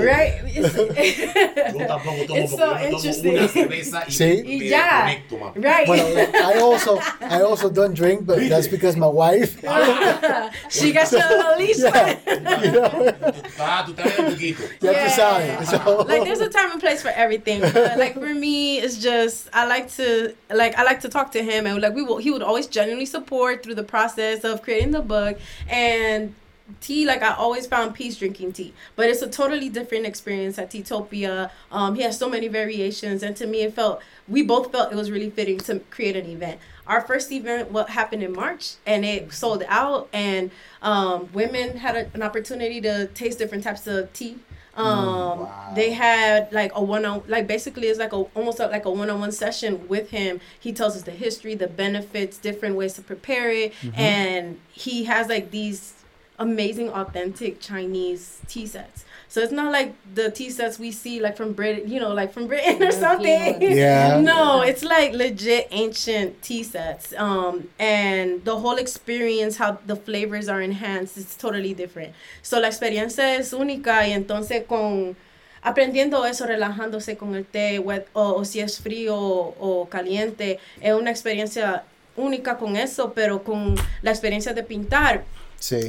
right? It's- Yo It's porque so yo interesting. una cerveza y Sí. me Y ya. desconecto, mami. right. Well, I also, I also don't drink, but that's because my wife. she got you at least. You know? Ah, tú estás en el poquito. Ya tú Yeah. So, like there's a time and place for everything. But, like for me, it's just I like to like I like to talk to him and like we will he would always genuinely support through the process of creating the book. And tea like I always found peace drinking tea. But it's a totally different experience at Teatopia um he has so many variations. And to me it felt we both felt it was really fitting to create an event. Our first event what happened in March and it sold out. And um women had a, an opportunity to taste different types of tea um wow. they had like a one on like basically it's like a almost like a one-on-one session with him. He tells us the history the benefits different ways to prepare it. And he has like these amazing authentic chinese tea sets so it's not like the tea sets we see like from britain you know like from britain or something. Yeah. no it's like legit ancient tea sets um and the whole experience how the flavors are enhanced it's totally different so la experiencia es única y entonces con aprendiendo eso relajándose con el té o, o si es frío o caliente es una experiencia única con eso pero con la experiencia de pintar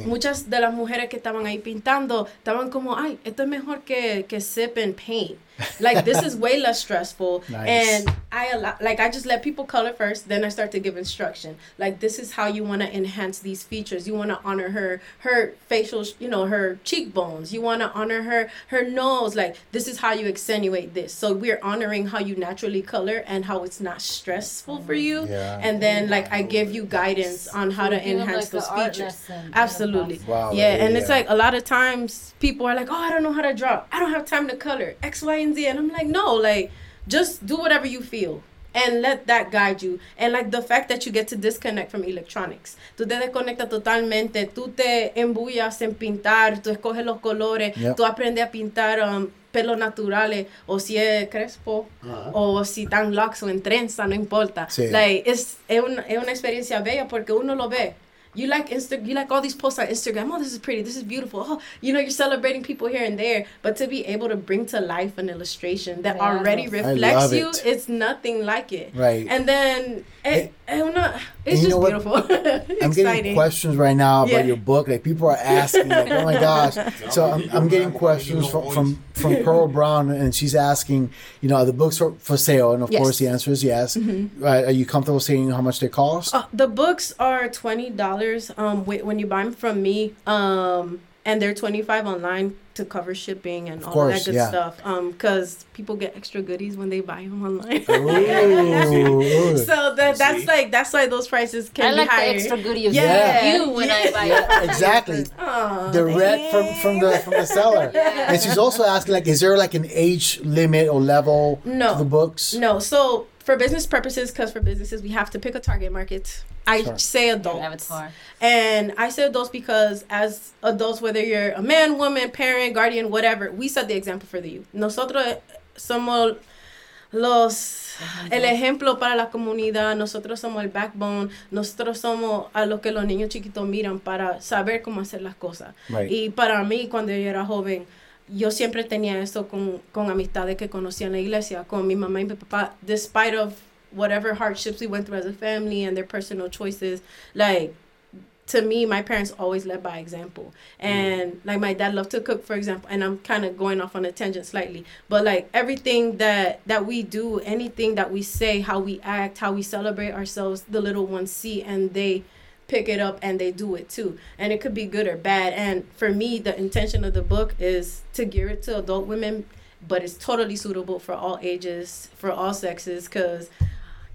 muchas de las mujeres que estaban ahí pintando estaban como, ay, esto es mejor que, que sip and paint. Like, this is way less stressful. Nice. And I, allow, like, I just let people color first, then I start to give instruction. Like, this is how you want to enhance these features. You want to honor her, her facial, you know, her cheekbones. You want to honor her, her nose. Like, this is how you accentuate this. So we're honoring how you naturally color and how it's not stressful for you. Mm, yeah. And then, like, I give you guidance on how to enhance like, those features. lesson in the Absolutely. Wow. Yeah, and it's like a lot of times people are like, "Oh, I don't know how to draw. I don't have time to color X, Y, and Z," and I'm like, "No, like just do whatever you feel." And let that guide you. And like the fact that you get to disconnect from electronics. Tú te desconectas totalmente. Tú te embullas en pintar. Tú escoges los colores. Yep. Tú aprendes a pintar um, pelos naturales. O si es crespo. Ajá. O si tan laxo en trenza. No importa. Sí. Like, es, es, una, es una experiencia bella porque uno lo ve. You like Insta, you like all these posts on Instagram. Oh, this is pretty. This is beautiful. Oh, you know, you're celebrating people here and there. But to be able to bring to life an illustration that Yes. already reflects you, it. it's nothing like it. Right. And then, eh, eh, una- and it's just beautiful. I'm getting questions right now about Yeah. your book. Like people are asking, like, "Oh my gosh!" So I'm, I'm getting questions from, from from Pearl Brown, and she's asking, you know, are the books are for sale, and of Yes. Mm-hmm. course the answer is yes. Right? Are you comfortable saying how much they cost? Uh, the books are twenty dollars um when you buy them from me um and they're twenty five online to cover shipping and Of all course, that good yeah. stuff um because people get extra goodies when they buy them online. So that that's See? like that's why those prices can I be like the higher. extra goodie of Yeah. you when I buy Yeah, it. exactly. Aw, Direct from from the from the seller. And she's also asking, like, is there like an age limit or level No. to the books? No, so for business purposes, because for businesses we have to pick a target market. I Sure. say adults. Avatar. And I say adults because as adults, whether you're a man, woman, parent, guardian, whatever, we set the example for the youth. Nosotros somos los el ejemplo para la comunidad, nosotros somos el backbone, nosotros somos a lo que los niños chiquitos miran para saber cómo hacer las cosas. Right. Y para mí, cuando yo era joven, yo siempre tenía eso con, con amistades que conocía en la iglesia, con mi mamá y mi papá, despite of whatever hardships we went through as a family and their personal choices, like, to me, my parents always led by example. Mm. And like my dad loved to cook, for example, and I'm kind of going off on a tangent slightly, but like everything that that we do, anything that we say, how we act, how we celebrate ourselves, the little ones see and they pick it up and they do it too. And it could be good or bad. And for me, the intention of the book is to gear it to adult women, but it's totally suitable for all ages, for all sexes, because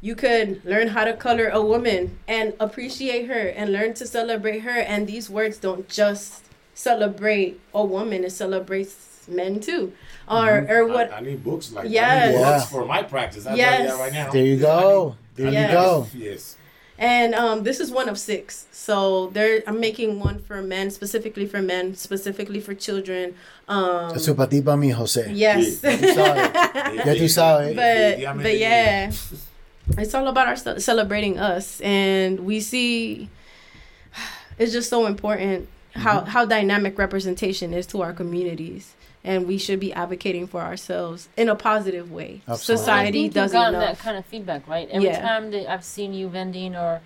you could learn how to color a woman and appreciate her and learn to celebrate her. And these words don't just celebrate a woman, it celebrates men too. Or, mm-hmm. or what I, I need books like Yes. that. I need Yeah. for my practice. I'll Yes. that right now. There you go. There I you need- go. Yes. And um, this is one of six. So there, I'm making one for men, specifically for men, specifically for children. Um, Eso para ti, para mí, José. yes. Ya tú sabes. Ya tú sabes. but but yeah, it's all about our celebrating us, and we see it's just so important how Mm-hmm. how dynamic representation is to our communities. And we should be advocating for ourselves in a positive way. Absolutely. I Society think you've doesn't gotten know. that kind of feedback, right? Every Yeah. time that I've seen you vending or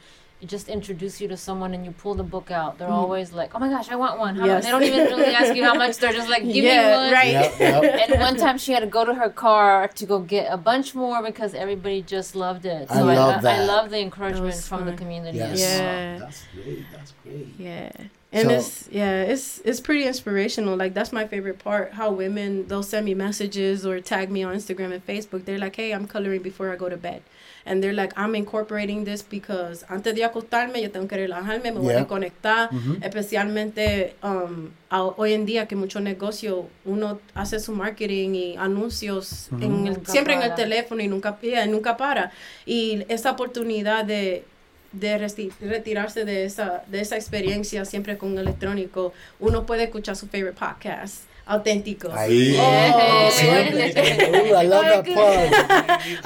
just introduce you to someone and you pull the book out, they're Mhm. always like, "Oh my gosh, I want one." How Yes. They don't even really ask you how much. They're just like, "Give Yeah, me one." right. Yep, yep. And one time she had to go to her car to go get a bunch more because everybody just loved it. I So love I, that. I love the encouragement was from the community. Yes. as well. Yeah. That's great. That's great. Yeah. And So- it's yeah, it's it's pretty inspirational. Like that's my favorite part. How women they'll send me messages or tag me on Instagram and Facebook. They're like, "Hey, I'm coloring before I go to bed," and they're like, "I'm incorporating this because antes de acostarme yo tengo que relajarme, me voy Yeah. a conectar." Mhm. Especialmente um, a- hoy en día que mucho negocio uno hace su marketing y anuncios Ujú. en el- Nunca siempre en el para. teléfono y nunca yeah, nunca para y esa oportunidad de de retirarse de esa de esa experiencia siempre con electrónico uno puede escuchar su favorite podcast auténticos Ahí. Oh, yeah. Ooh, I love that plug.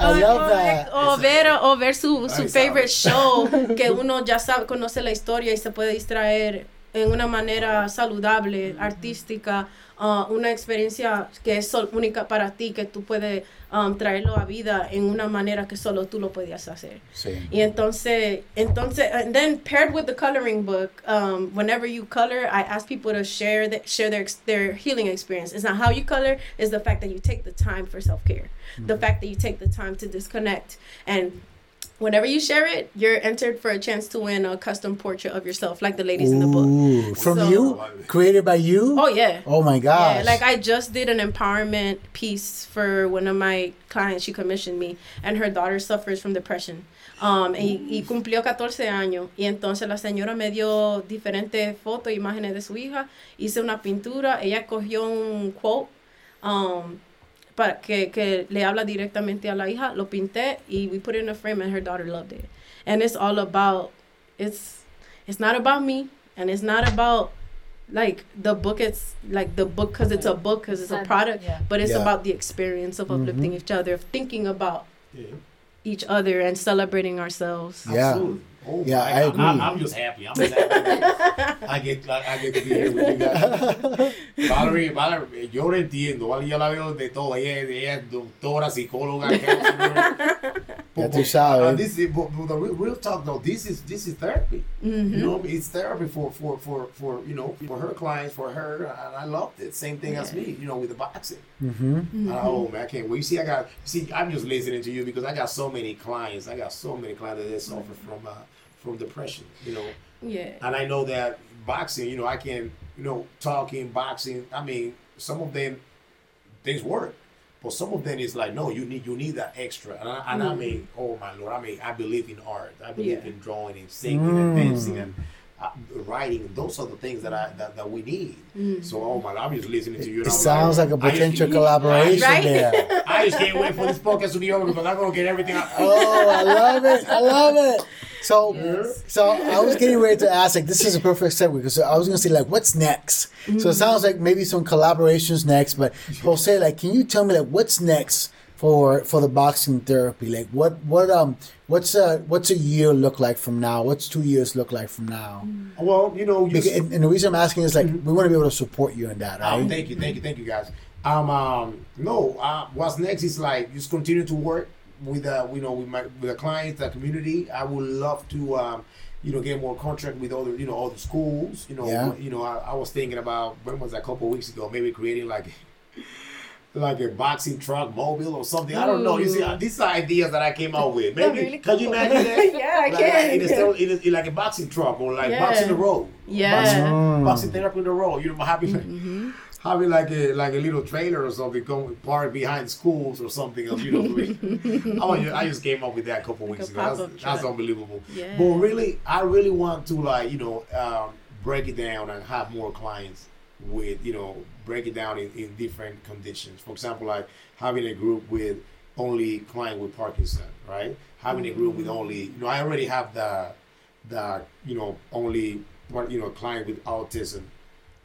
I o, love that. ver, o ver o ver su, su favorite show que uno ya sabe conoce la historia y se puede distraer en una manera saludable artística uh, una experiencia que es sol- única para ti que tú puedes um, traerlo a vida en una manera que solo tú lo podías hacer Sí. y entonces, entonces, and then paired with the coloring book, um, whenever you color, I ask people to share the, share their their healing experience. It's not how you color; it's the fact that you take the time for self care, the fact that you take the time to disconnect, and whenever you share it, you're entered for a chance to win a custom portrait of yourself, like the ladies in the book. From So- you? Created by you? Oh yeah. Oh my gosh. Yeah, like I just did an empowerment piece for one of my clients. She commissioned me, and her daughter suffers from depression. Um, y, y cumplió 14 años. Y entonces la señora me dio diferentes fotos, imágenes de su hija. Hice una pintura. Ella cogió un quote um, para que, que le habla directamente a la hija. Lo pinté y we put it in a frame, and her daughter loved it. And it's all about it's it's not about me, and it's not about like the book it's like the book because it's a book because it's a product yeah. but it's Yeah. about the experience of uplifting Mhm. each other of thinking about Yeah. each other and celebrating ourselves Yeah. Absolutely. Oh, Yeah, my- I I'm, agree. I'm, I'm just happy. I'm just happy. I get, I, I get to be here with you guys. Valerie, Valerie, yo lo entiendo. Valerie, yo la veo de todo. Ella, ella es doctora, psicóloga, counselor. Ya tú sabes. This is, but, but the real, real talk though. This is this is therapy. Mm-hmm. You know, it's therapy for for for for you know for her clients, for her, and I loved it. Same thing as me. You know, with the boxing. Mm-hmm. And I- oh man, I can't wait. You see, I got see, I'm just listening to you because I got so many clients. I got so many clients that suffer from uh, from depression. You know, Yeah. and I know that boxing. You know, I can you know talking boxing. I mean, some of them things work, but some of them is like no, you need you need that extra. And I, and I mm. mean, oh my lord, I mean, I believe in art. I believe Yeah. in drawing and singing and mm. dancing and. Uh, writing, those are the things that I that, that we need. So, oh my, I'm just listening to you. it sounds like a I just- potential I- collaboration Right? there. I just can't wait for this podcast to be over because I'm gonna get everything out. Oh, I love it. I love it. So, Yes. so I was getting ready to ask, like, this is a perfect segue because I was going to say, like, what's next? So it sounds like maybe some collaborations next, but Jose, like, can you tell me, like, what's next for for the boxing therapy? Like, what what um what's a what's a year look like from now? What's two years look like from now? Well, you know, you Because, and, and the reason I'm asking is like we want to be able to support you in that, Um, thank you, thank you, thank you, guys. Um, um no, uh, what's next is like just continue to work with uh, you know, with my with the clients, the community. I would love to, um, you know, get more contract with other, you know, other schools. You know, Yeah. you know, I, I was thinking about when was that a couple of weeks ago, maybe creating like. Like a boxing truck mobile or something. I don't know. You see, uh, these are ideas that I came out with. Maybe really can you imagine that? Yeah, I like, can. In a, in a, in like a boxing truck or like Yeah. boxing the road. Yeah. Mm. Boxing therapy in the road. You know, having like, Mm-hmm. having like a like a little trailer or something going parked behind schools or something else. You know, I, want you- I just came up with that a couple Like weeks a ago. That's, that's unbelievable. Yeah. But really, I really want to like you know um, break it down and have more clients with you know break it down in, in different conditions. For example, like having a group with only client with Parkinson, right? Having a group with only you know I already have the the you know only you know client with autism,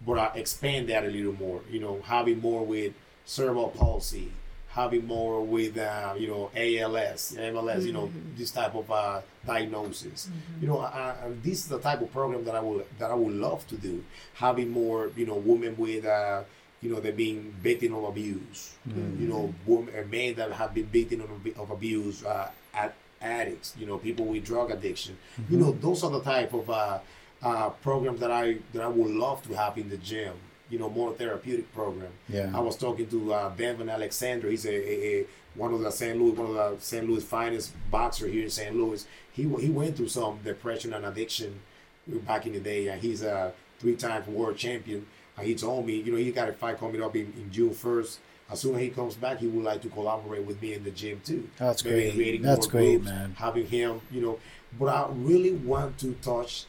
but I expand that a little more. You know, having more with cerebral palsy, having more with uh, you know ALS, MLS, you know this type of uh, diagnosis. You know, I, I, this is the type of program that I will that I would love to do. Having more you know women with uh, you know they're being victim of abuse. You know, women, uh, men that have been victim of, of abuse. Uh, at addicts, you know, people with drug addiction. You know, those are the type of uh, uh, programs that I that I would love to have in the gym. You know, more therapeutic program. Yeah. I was talking to uh, Devon Alexander. He's a, a, a one of the St. Louis, one of the St. Louis finest boxer here in St. Louis. He he went through some depression and addiction back in the day, and he's a three-time world champion. And he told me, you know, he got a fight coming up in, in June first. As soon as he comes back, he would like to collaborate with me in the gym too. That's Maybe great. That's great, groups, man. Having him, you know, but I really want to touch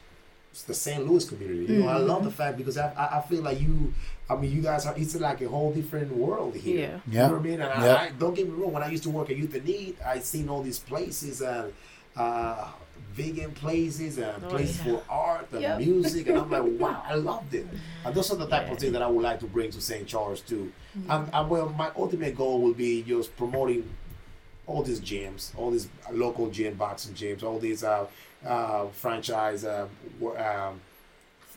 the St. Louis community. You know, I love the fact because I, I I feel like you, I mean, you guys are. It's like a whole different world here. Yeah. You know what I mean? And Yeah. I, I, don't get me wrong. When I used to work at Youth in Need, I seen all these places and uh, vegan places and Oh, places yeah. for art and Yep. music, and I'm like, wow, I loved it. And those are the type of things that I would like to bring to St. Charles too. Mm-hmm. And, and well, my ultimate goal would be just promoting all these gyms, all these local gym, boxing gyms, all these uh, uh, franchise uh, um,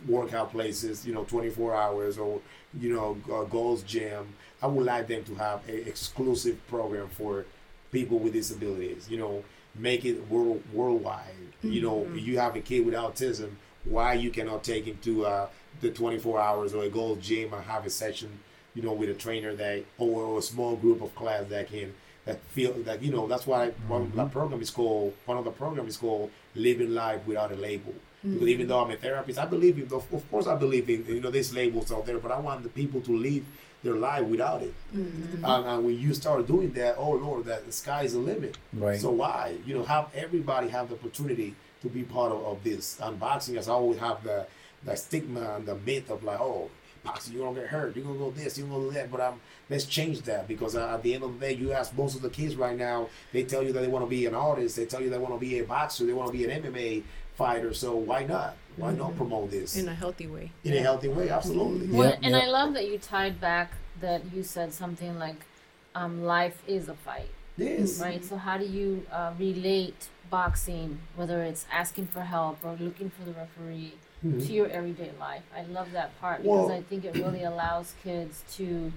workout places, you know, 24 hours or, you know, uh, Gold's Gym. I would like them to have an exclusive program for people with disabilities, you know, make it world, worldwide. You know, you have a kid with autism, why you cannot take him to uh, the 24 hours or a Gold's Gym and have a session, you know, with a trainer that, or, or a small group of class that can that feel that you know that's why one of the mm-hmm. program is called one of the program is called living life without a label. Mm-hmm. Because even though i'm a therapist i believe in of, of course i believe in you know these labels out there but i want the people to live their life without it. Mm-hmm. And, and when you start doing that oh lord that the sky is the limit. Right. so why you know have everybody have the opportunity to be part of, of this? Unboxing has always have the the stigma and the myth of like oh boxing you're gonna get hurt. You're gonna go this you're gonna go that. But i'm let's change that because uh, at the end of the day you ask most of the kids right now they tell you that they want to be an artist. They tell you they want to be a boxer. They want to be an mma fighter. So why not? Why not promote this? In a healthy way. in a healthy way absolutely. Yeah, Well, and yeah. I love that you tied back that you said something like, um, life is a fight, yes. Right? So how do you uh, relate boxing, whether it's asking for help or looking for the referee, to your everyday life. I love that part because Well- I think it really allows kids to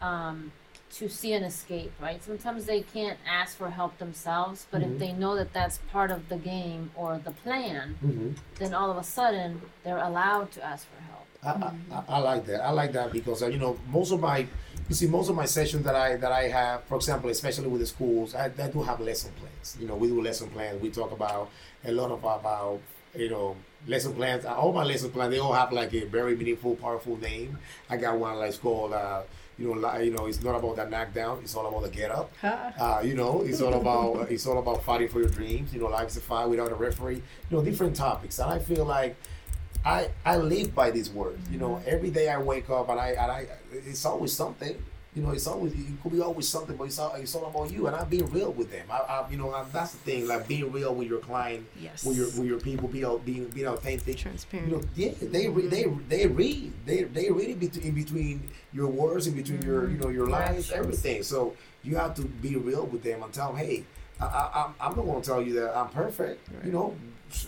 um, to see an escape. Right? Sometimes they can't ask for help themselves, but if they know that that's part of the game or the plan, Mhm. then all of a sudden they're allowed to ask for help. I, I, I- I like that. I like that because uh, you know most of my, you see, most of my sessions that I that I have, for example, especially with the schools, I, I do have lesson plans. You know, we do lesson plans. We talk about a lot of about you know lesson plans. All my lesson plans they all have like a very meaningful, powerful name. I got one like it's called. Uh, you know, you know, it's not about the knockdown. It's all about the get up. Uh, you know, it's all about it's all about fighting for your dreams. You know, life's a fight without a referee. You know, different topics, and I feel like I I live by these words. You know, every day I wake up and I and I it's always something. You know, it's always it could be always something, but it's all it's all about you and I'm being real with them. I, I you know and that's the thing, like being real with your client, Yes. with your with your people, be au- being being authentic. Transparent. You know, yeah, they re- they mm-hmm. they read they they read in between, in between your words, in between your you mm-hmm. know your lines, everything. So you have to be real with them and tell them, hey, I, I, I'm- I'm not going to tell you that I'm perfect. You know,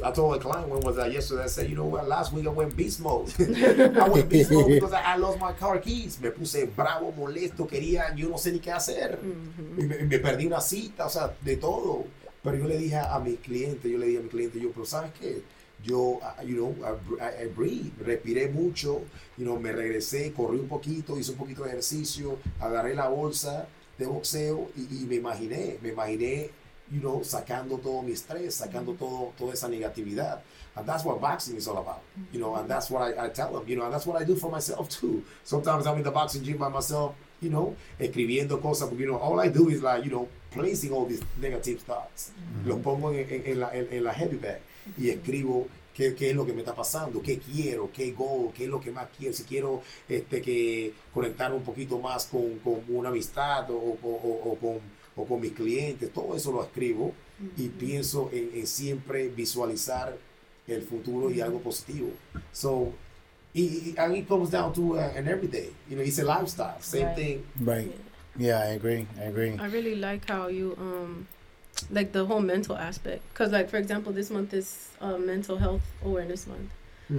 I told a client when was that yesterday. I said, you know what? Last week I went beast mode. I went beast mode because I, I lost my car keys. Me puse bravo, molesto, quería, yo no sé ni qué hacer. Y me, me perdí una cita, o sea, de todo. Pero yo le dije a, a mi cliente, yo le dije a mi cliente, yo, pero ¿sabes qué? Yo, you know, I, I, I breathe, respiré mucho, you know, me regresé, corrí un poquito, hice un poquito de ejercicio, agarré la bolsa de boxeo y, y me imaginé, me imaginé, you know, sacando todo mi estrés, sacando todo, toda esa negatividad. And that's what boxing is all about, you know, and that's what I, I tell them, you know, and that's what I do for myself too. Sometimes I'm in the boxing gym by myself, you know, escribiendo cosas, porque, you know, all I do is like, you know, placing all these negative thoughts. Los pongo en, en- en la, en, en la heavy bag y escribo qué, qué es lo que me está pasando, qué quiero, qué goal, qué es lo que más quiero, si quiero este, que conectar un poquito más con, con una amistad o, o- o- o con, o con mis clientes, todo eso lo escribo y pienso en, en siempre visualizar el futuro y algo positivo. So, y, y- and it comes down to uh, an everyday, you know, it's a lifestyle, same Right. thing. Right. Yeah, I agree. I agree. I really like how you um like the whole mental aspect because like for example this month is uh, mental health awareness month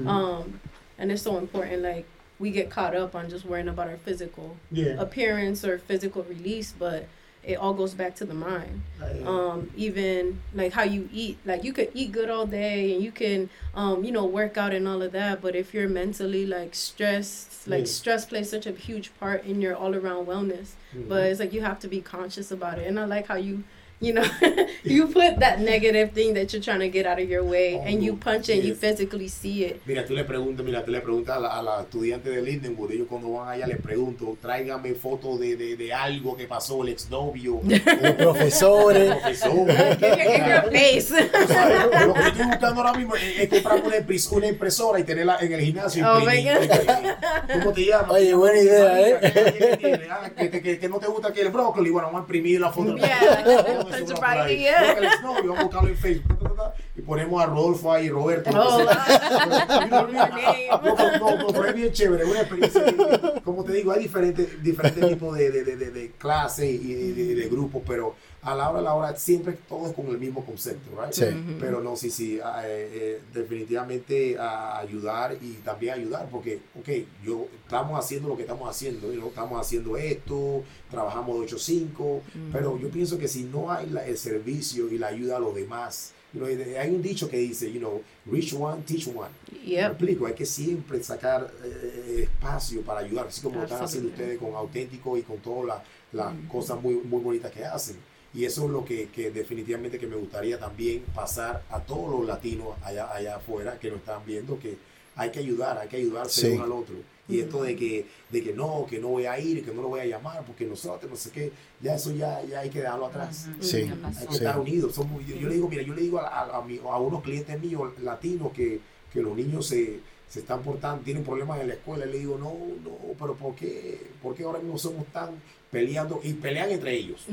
um and it's so important like we get caught up on just worrying about our physical yeah. appearance or physical release but it all goes back to the mind um even like how you eat like you could eat good all day and you can um you know work out and all of that but if you're mentally like stressed like Yeah. stress plays such a huge part in your all around wellness Mhm. but it's like you have to be conscious about it and i like how you you know you put that negative thing that you're trying to get out of your way and you punch it and you physically see it Mira, tú le preguntas, mira, tú le preguntas a la, a la estudiante de Lindenwood, ellos cuando van allá les pregunto, tráigame fotos de, de, de algo que pasó, el exnovio, Los el profesores. profesor. in your, in your face Tú sabes, Lo que estoy buscando ahora mismo es, es comprar una, impres- una impresora y tenerla en el gimnasio. Oh. ¿Cómo te llamas? Oye, buena idea, ¿eh? ¿Qué tiene? Ah, que, te- que- que no te gusta que el brócoli, bueno, vamos a imprimir la foto. Yeah. Ponemos Put ese your brócoli ahí. body, yeah. No, que el exnovio, vamos a buscarlo en Facebook. ta, ta, ta, Y ponemos a Rodolfo ahí, Roberto. lo que Oh, sea. your name. No, no, no, no, pero es bien chévere, es una experiencia. que- Como te digo, hay diferentes, diferentes tipos de, de, de, de, de clases y de, de- de grupos, pero a la hora de la hora siempre todo es con el mismo concepto, right? Sí. Pero no, sí, sí, ah, eh, eh, definitivamente a ayudar y también ayudar, porque, ok, yo estamos haciendo lo que estamos haciendo, estamos haciendo esto, trabajamos de 8 a 5, pero yo pienso que si no hay la- el servicio y la ayuda a los demás, you know, hay un dicho que dice, you know, reach one, teach one. Me Yep. explico, hay que siempre sacar eh, espacio para ayudar, así como lo están haciendo ustedes con auténtico y con todas las las cosas muy, muy bonitas que hacen. Y eso es lo que, que definitivamente que me gustaría también pasar a todos los latinos allá, allá afuera que nos están viendo, que hay que ayudar, hay que ayudarse Sí. uno al otro. Y esto de que, de que no, que no voy a ir, que no lo voy a llamar, porque nosotros, no sé qué, ya eso ya, ya hay que dejarlo atrás. Sí. Hay que Sí. estar unidos. Somos- yo, yo le digo, mira, yo le digo a, a, a mi- a unos clientes míos latinos que, que los niños se, se están portando, tienen problemas en la escuela. Le digo, no, no, pero ¿por qué? ¿Por qué ahora mismo somos tan, peleando y pelean entre ellos.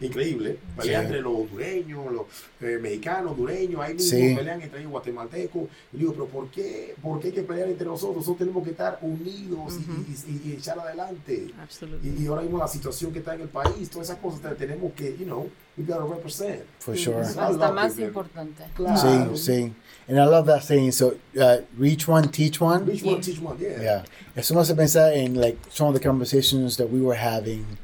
Increíble. Pelean Sí. entre los hondureños, los eh, mexicanos, hondureños, ahí mismo Sí. pelean entre ellos guatemaltecos. Y digo, pero ¿por qué? ¿Por qué hay que pelear entre nosotros? Nosotros tenemos que estar unidos y- y, y- y echar adelante. Y, y ahora mismo la situación que está en el país, todas esas cosas te- tenemos que, you know, we gotta represent. For sure. I Hasta love más it, man. importante. Claro. Sí, sí. And I love that saying. So, uh, reach one, teach one. Each one teach one, yeah. Yeah. Eso me hace pensar en like some of the conversations that we were having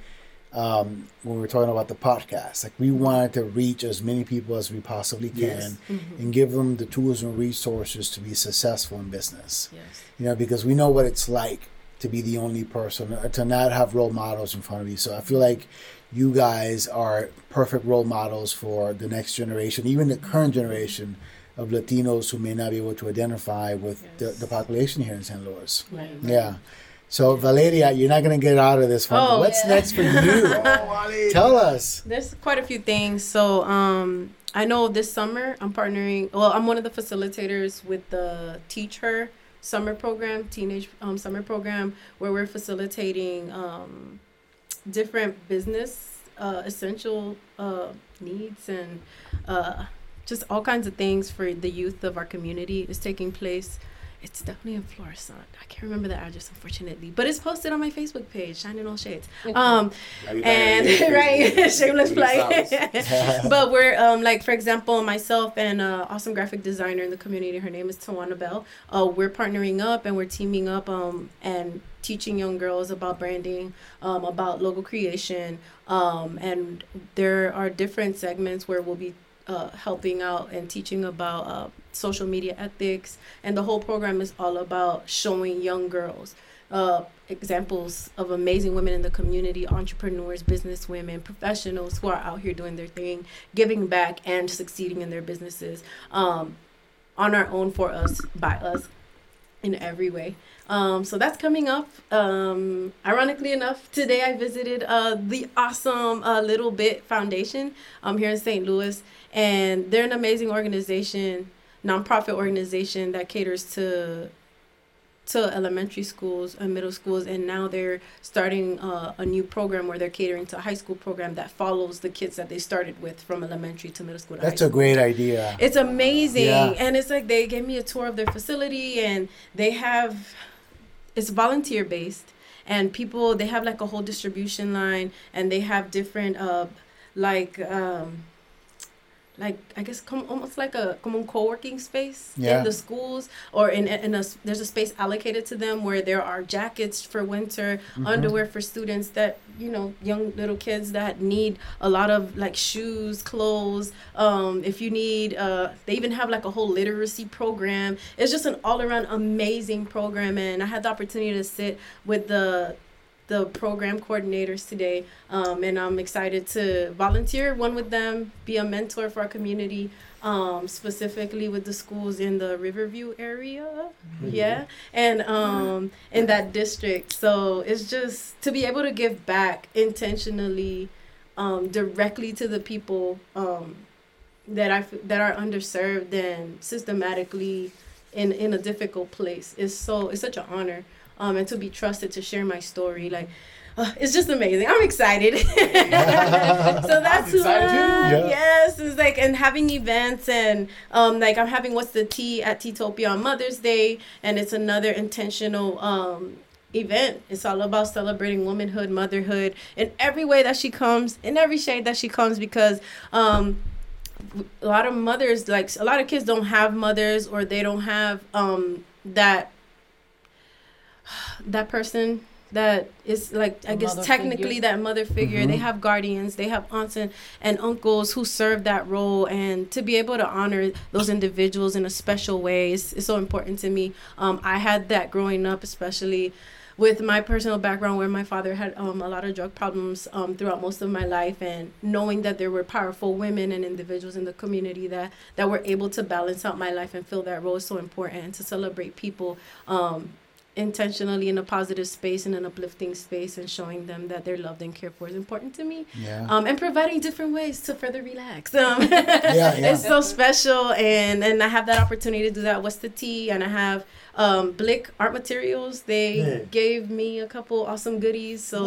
um, when we were talking about the podcast. Like we wanted to reach as many people as we possibly can Yes. and give them the tools and resources to be successful in business. Yes. You know, because we know what it's like to be the only person to not have role models in front of you. So I feel like you guys are perfect role models for the next generation, even the current generation of Latinos who may not be able to identify with the, the population here in St. Louis. Right. Yeah. So Valeria, you're not gonna get out of this one. Oh, What's yeah. next for you? Oh, Tell us. There's quite a few things. So, um, I know this summer I'm partnering. Well, I'm one of the facilitators with the Teach Her summer program, teenage um, summer program, where we're facilitating um, different business uh, essential uh, needs and uh, just all kinds of things for the youth of our community is taking place. It's definitely in Florissant. I can't remember the address, unfortunately, but it's posted on my Facebook page, Shine In All Shades. Um, and right shameless plug but we're um like for example myself and uh awesome graphic designer in the community her name is tawana bell uh we're partnering up and we're teaming up um and teaching young girls about branding um about logo creation um and there are different segments where we'll be uh, helping out and teaching about uh, social media ethics. And the whole program is all about showing young girls uh, examples of amazing women in the community, entrepreneurs, business women, professionals who are out here doing their thing, giving back and succeeding in their businesses um, on our own, for us, by us, in every way. Um, so that's coming up. Um, ironically enough, today I visited uh, the awesome uh, Little Bit Foundation um, here in St. Louis, and they're an amazing organization, nonprofit organization that caters to to elementary schools and middle schools and now they're starting uh, a new program where they're catering to a high school program that follows the kids that they started with from elementary to middle school to That's a great idea. It's amazing. Yeah. And it's like they gave me a tour of their facility and they have it's volunteer based and people they have like a whole distribution line and they have different uh like um like I guess come almost like a come on co-working space Yeah. in the schools or in in a there's a space allocated to them where there are jackets for winter, Mm-hmm. underwear for students that you know young little kids that need a lot of like shoes, clothes. Um, if you need, uh, they even have like a whole literacy program. It's just an all around amazing program, and I had the opportunity to sit with the the program coordinators today, um, and I'm excited to volunteer one with them, be a mentor for our community, um, specifically with the schools in the Riverview area, yeah, and um, in that district. So it's just to be able to give back intentionally, um, directly to the people um, that I that are underserved and systematically in in a difficult place. Is so it's such an honor um and to be trusted to share my story like uh, it's just amazing i'm excited so that's who excited too. Yeah. yes it's like and having events and um like i'm having what's the tea at teatopia on mother's day and it's another intentional um event it's all about celebrating womanhood motherhood in every way that she comes in every shade that she comes because um a lot of mothers like a lot of kids don't have mothers or they don't have um that that person that is like I guess technically figure. that mother figure. They Mhm. have guardians, they have aunts and, and uncles who serve that role and to be able to honor those individuals in a special way is, is so important to me. Um, I had that growing up, especially with my personal background where my father had um, a lot of drug problems um, throughout most of my life and knowing that there were powerful women and individuals in the community that, that were able to balance out my life and fill that role is so important and to celebrate people um, intentionally in a positive space and an uplifting space and showing them that they're loved and cared for is important to me Yeah. um, and providing different ways to further relax um, yeah. it's so special and and i have that opportunity to do that what's the tea and i have um blick art materials they Yeah. gave me a couple awesome goodies so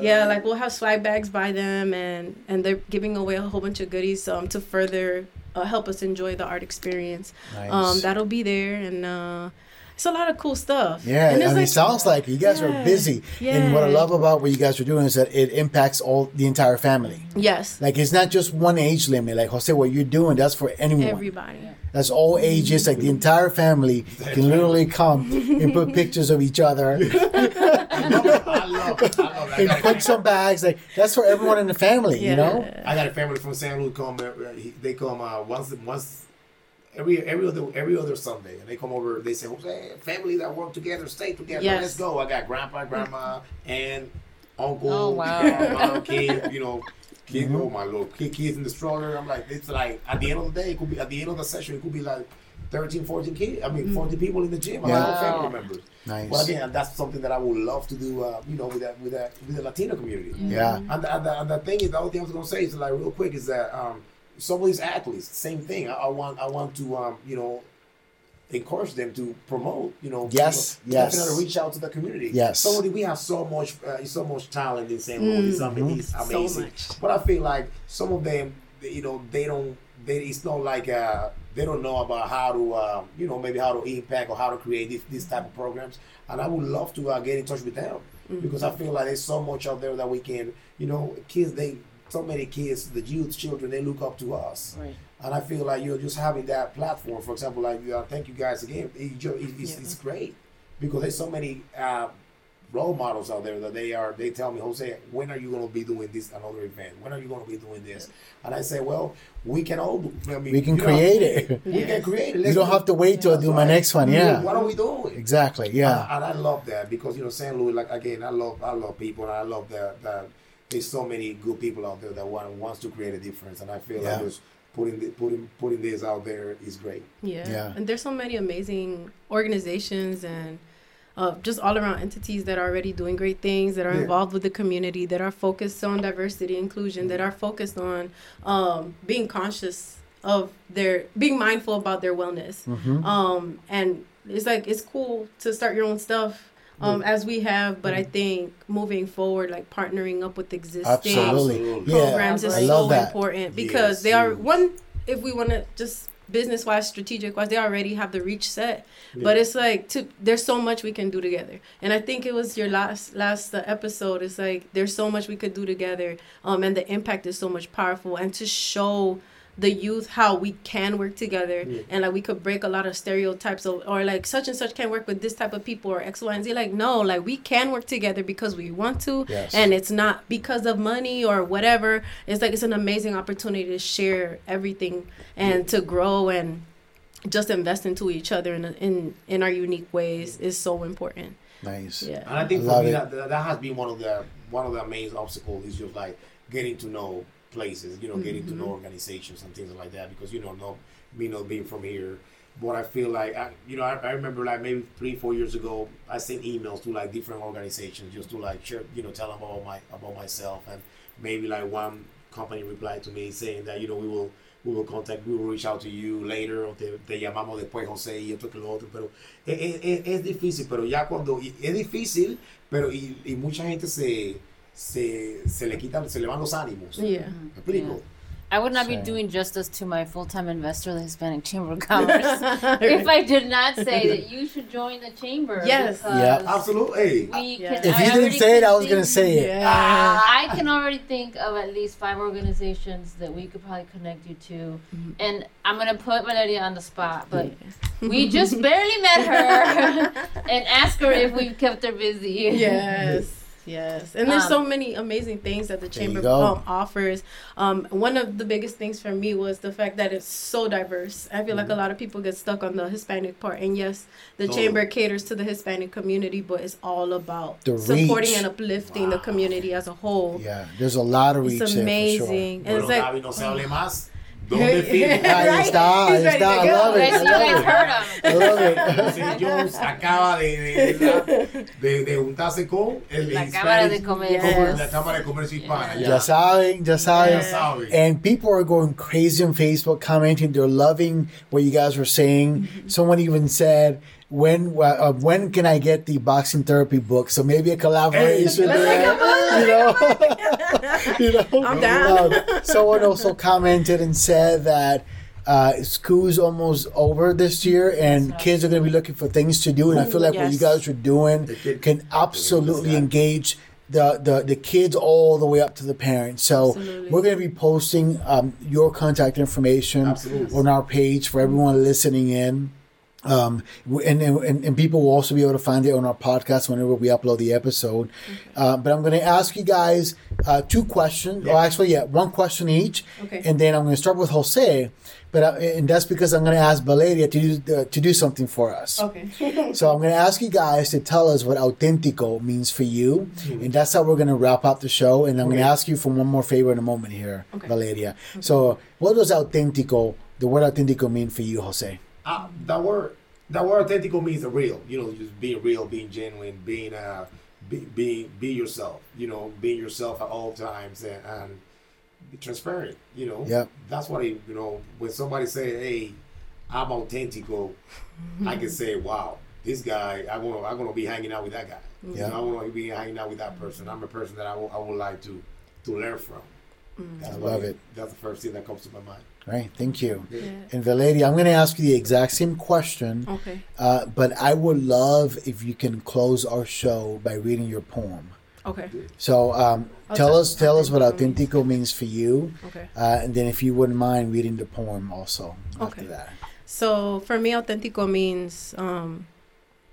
yeah like we'll have swag bags by them and and they're giving away a whole bunch of goodies um to further uh, help us enjoy the art experience Nice. um that'll be there and uh it's a lot of cool stuff Yeah, and I it's mean, it sounds like you guys are busy. Yeah. busy. And what I love about what you guys are doing is that it impacts all the entire family. yes Like it's not just one age limit. Like Jose, what you're doing, that's for anyone. everybody That's all ages. Like the entire family can literally come and put pictures of each other I love it. I love it. I love and put some bags. Like that's for everyone in the family. You know. I got a family from San Luis come. uh, he- They come uh, once once every every other every other Sunday, and they come over. They say, "Jose, family that work together, stay together. Yes. Let's go." I got grandpa, grandma, and uncle, Oh, wow. uh, mom, kid. You know. Kid, Mhm. oh my lord, kid, kids in the stroller. I'm like, it's like at the end of the day, it could be at the end of the session, it could be like 13, 14 kids. I mean, 40 people in the gym. I Yeah. Wow. family members. Nice. But again, that's something that I would love to do. Uh, you know, with that with that with the Latino community. Yeah. And the, and, the, and the thing is, the other thing I was gonna say is like real quick is that um, some of these athletes, same thing. I, I want I want to um, you know encourage them to promote. You know, Yes, you know, yes. definitely reach out to the community. Yes. So we have so much uh, so much talent in St. Louis. I mean, it's So amazing. much. But I feel like some of them, they- you know, they don't. They, it's not like uh, they don't know about how to, uh, you know, maybe how to impact or how to create this, this type of programs. And I would love to uh, get in touch with them because I feel like there's so much out there that we can, you know, kids. They so many kids, the youth, children, they look up to us. Right. And I feel like you're just having that platform. For example, like uh, thank you guys again. It, it's, Yeah. it's great because there's so many uh, role models out there that they are. They tell me, Jose, when are you going to be doing this another event? When are you going to be doing this? And I say, well, we can all. Do, I mean, We can you know, create it. We Yes. can create it. You Let's don't do- have to wait till I do my next one. Yeah. What are we doing? Exactly. Yeah. Uh, and I love that because you know St. Louis, like again, I love I love people, and I love that that there's so many good people out there that want wants to create a difference, and I feel Yeah. like just putting the, putting putting this out there is great. Yeah. Yeah. And there's so many amazing organizations and uh, just all around entities that are already doing great things, that are Yeah. involved with the community, that are focused on diversity, inclusion, that are focused on um, being conscious of their, being mindful about their wellness. Mhm. Um, and it's like, it's cool to start your own stuff. Um, as we have, but I think moving forward, like partnering up with existing Absolutely. Absolutely. Yeah. programs is so that. important because Yes, they are one if we want to just business wise strategic wise they already have the reach set but it's like to there's so much we can do together and i think it was your last last uh, episode it's like there's so much we could do together um and the impact is so much powerful and to show the youth how we can work together Yeah. and like we could break a lot of stereotypes of or like such and such can't work with this type of people or x y and z like no like we can work together because we want to Yes. and it's not because of money or whatever it's like it's an amazing opportunity to share everything and to grow and just invest into each other in in in our unique ways is so important Nice. yeah And I think I for me it. that, that that has been one of the one of the main obstacles is just like getting to know places, you know, getting to know mm-hmm. organizations and things like that. Because you know, no, me not being from here, but I feel like I, you know, I, I remember like maybe three, four years ago, I sent emails to like different organizations just to like share, you know, tell them about my about myself, and maybe like one company replied to me saying that you know we will we will contact, we will reach out to you later, o te, te llamamos después, José, y esto que lo otro, pero es, es, es difícil, pero ya cuando, es difícil, pero y, y mucha gente se, se, se le quitan, se le van los ánimos. yeah mm-hmm. ¿Me explico? I would not be doing justice to my full time investor, the Hispanic Chamber of Commerce, if I did not say that you should join the chamber. Yes. Yeah. Absolutely. We ah, Yeah. can, If I you didn't say it, I was gonna say it. yeah ah. I can already think of at least five organizations that we could probably connect you to. Mm-hmm. And I'm going to put Valeria on the spot, but we just barely met her and ask her if we've kept her busy. yes yes. And there's Um, so many amazing things that the chamber um, offers. Um, one of the biggest things for me was the fact that it's so diverse. I feel like a lot of people get stuck on the hispanic part. And yes the Totally. chamber caters to the hispanic community but it's all about The supporting reach. and uplifting the community as a whole. Yeah. There's a lot of reach it's there for sure. amazing. And it's like Gaby, no se hable más. ¿Dónde firmo? Ahí Right? está, ahí He's ready está. to I go. love it. Guys, I you guys love it. heard him. I love it. Jesse Jones acaba de, de, de, de juntarse con el La Hispanic- Cámara de Comercio. Yes. La Cámara de Comercio Hispana. Ya saben, ya saben. Ya saben. And people are going crazy on Facebook commenting. They're loving what you guys were saying. Someone even said, "When uh, when can I get the boxing therapy book?" So maybe a collaboration. Let's there, make a book. You know, you know. I'm down. Um, someone also commented and said that. Uh, school's almost over this year, and kids are going to be looking for things to do. And I feel like what you guys are doing can absolutely engage the, the the kids all the way up to the parents. So Absolutely. we're going to be posting um, your contact information Absolutely. on our page for everyone listening in. Um, and, and, and people will also be able to find it on our podcast whenever we upload the episode. Uh, but I'm going to ask you guys uh, two questions. Or actually, yeah, one question each. Okay. And then I'm going to start with Jose. But uh, and that's because I'm going to ask Valeria to do uh, to do something for us. Okay. So I'm going to ask you guys to tell us what autentico means for you, and that's how we're going to wrap up the show. And I'm going to ask you for one more favor in a moment here, Okay. Valeria. So what does autentico, the word autentico, mean for you, Jose? Uh, that word, that word authentico means real. You know, just being real, being genuine, being uh, be, be be yourself. You know, being yourself at all times and, and be transparent. You know, yeah, That's what I, you know. When somebody say, "Hey, I'm authentico," I can say, "Wow, this guy, I want to, I'm gonna be hanging out with that guy. You Yeah. know, I want to be hanging out with that person. I'm a person that I would- I would like to to learn from. That's I love it. That's the first thing that comes to my mind. Right. Thank you. Yeah. And Valeria, I'm going to ask you the exact same question, Okay. uh, but I would love if you can close our show by reading your poem. Okay. So um, tell us, tell us what Authentico autentico means for you, Okay. uh, and then if you wouldn't mind reading the poem also after Okay. that. So for me, authentico means um,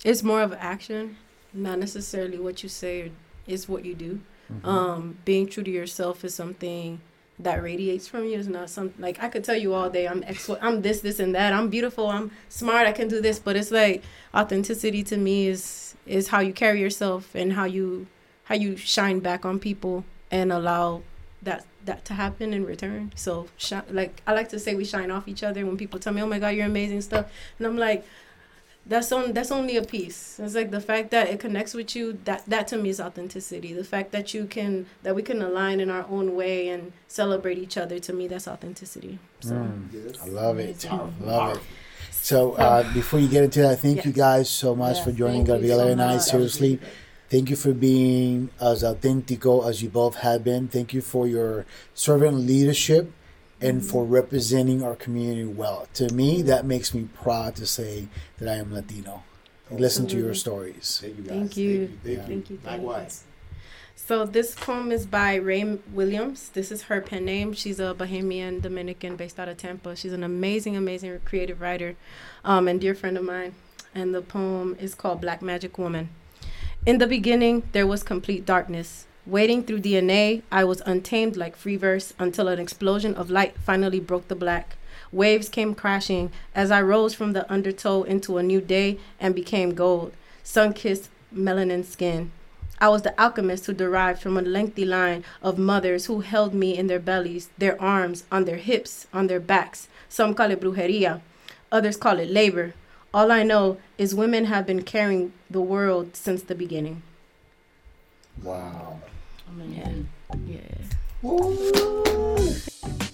it's more of action, not necessarily what you say is what you do. Mm-hmm. Um, being true to yourself is something that radiates from you. is not something like I could tell you all day I'm ex- I'm this, this, and that. I'm beautiful. I'm smart. I can do this. But it's like authenticity to me is is how you carry yourself and how you how you shine back on people and allow that that to happen in return. So shi- like I like to say we shine off each other when people tell me, "Oh my God, you're amazing stuff," and I'm like. That's on. That's only a piece. It's like the fact that it connects with you. That that to me is authenticity. The fact that you can that we can align in our own way and celebrate each other. To me, that's authenticity. So Mm, Yes. I love it. Powerful, Love it. So uh, before you get into that, thank you guys so much Yes, for joining Gabriela so and I. Seriously, thank you for being as authentico as you both have been. Thank you for your servant leadership and for representing our community well. To me, that makes me proud to say that I am Latino. And listen to your stories. Thank you guys. Thank you. Thank you. Thank you, thank you. Likewise. So this poem is by Ray Williams. This is her pen name. She's a Bahamian Dominican based out of Tampa. She's an amazing, amazing creative writer, um, and dear friend of mine. And the poem is called Black Magic Woman. In the beginning, there was complete darkness. Wading through DNA, I was untamed like free verse until an explosion of light finally broke the black. Waves came crashing as I rose from the undertow into a new day and became gold, sun kissed melanin skin. I was the alchemist who derived from a lengthy line of mothers who held me in their bellies, their arms, on their hips, on their backs. Some call it brujeria, others call it labor. All I know is women have been carrying the world since the beginning. Wow. Amazing. Yeah. Thank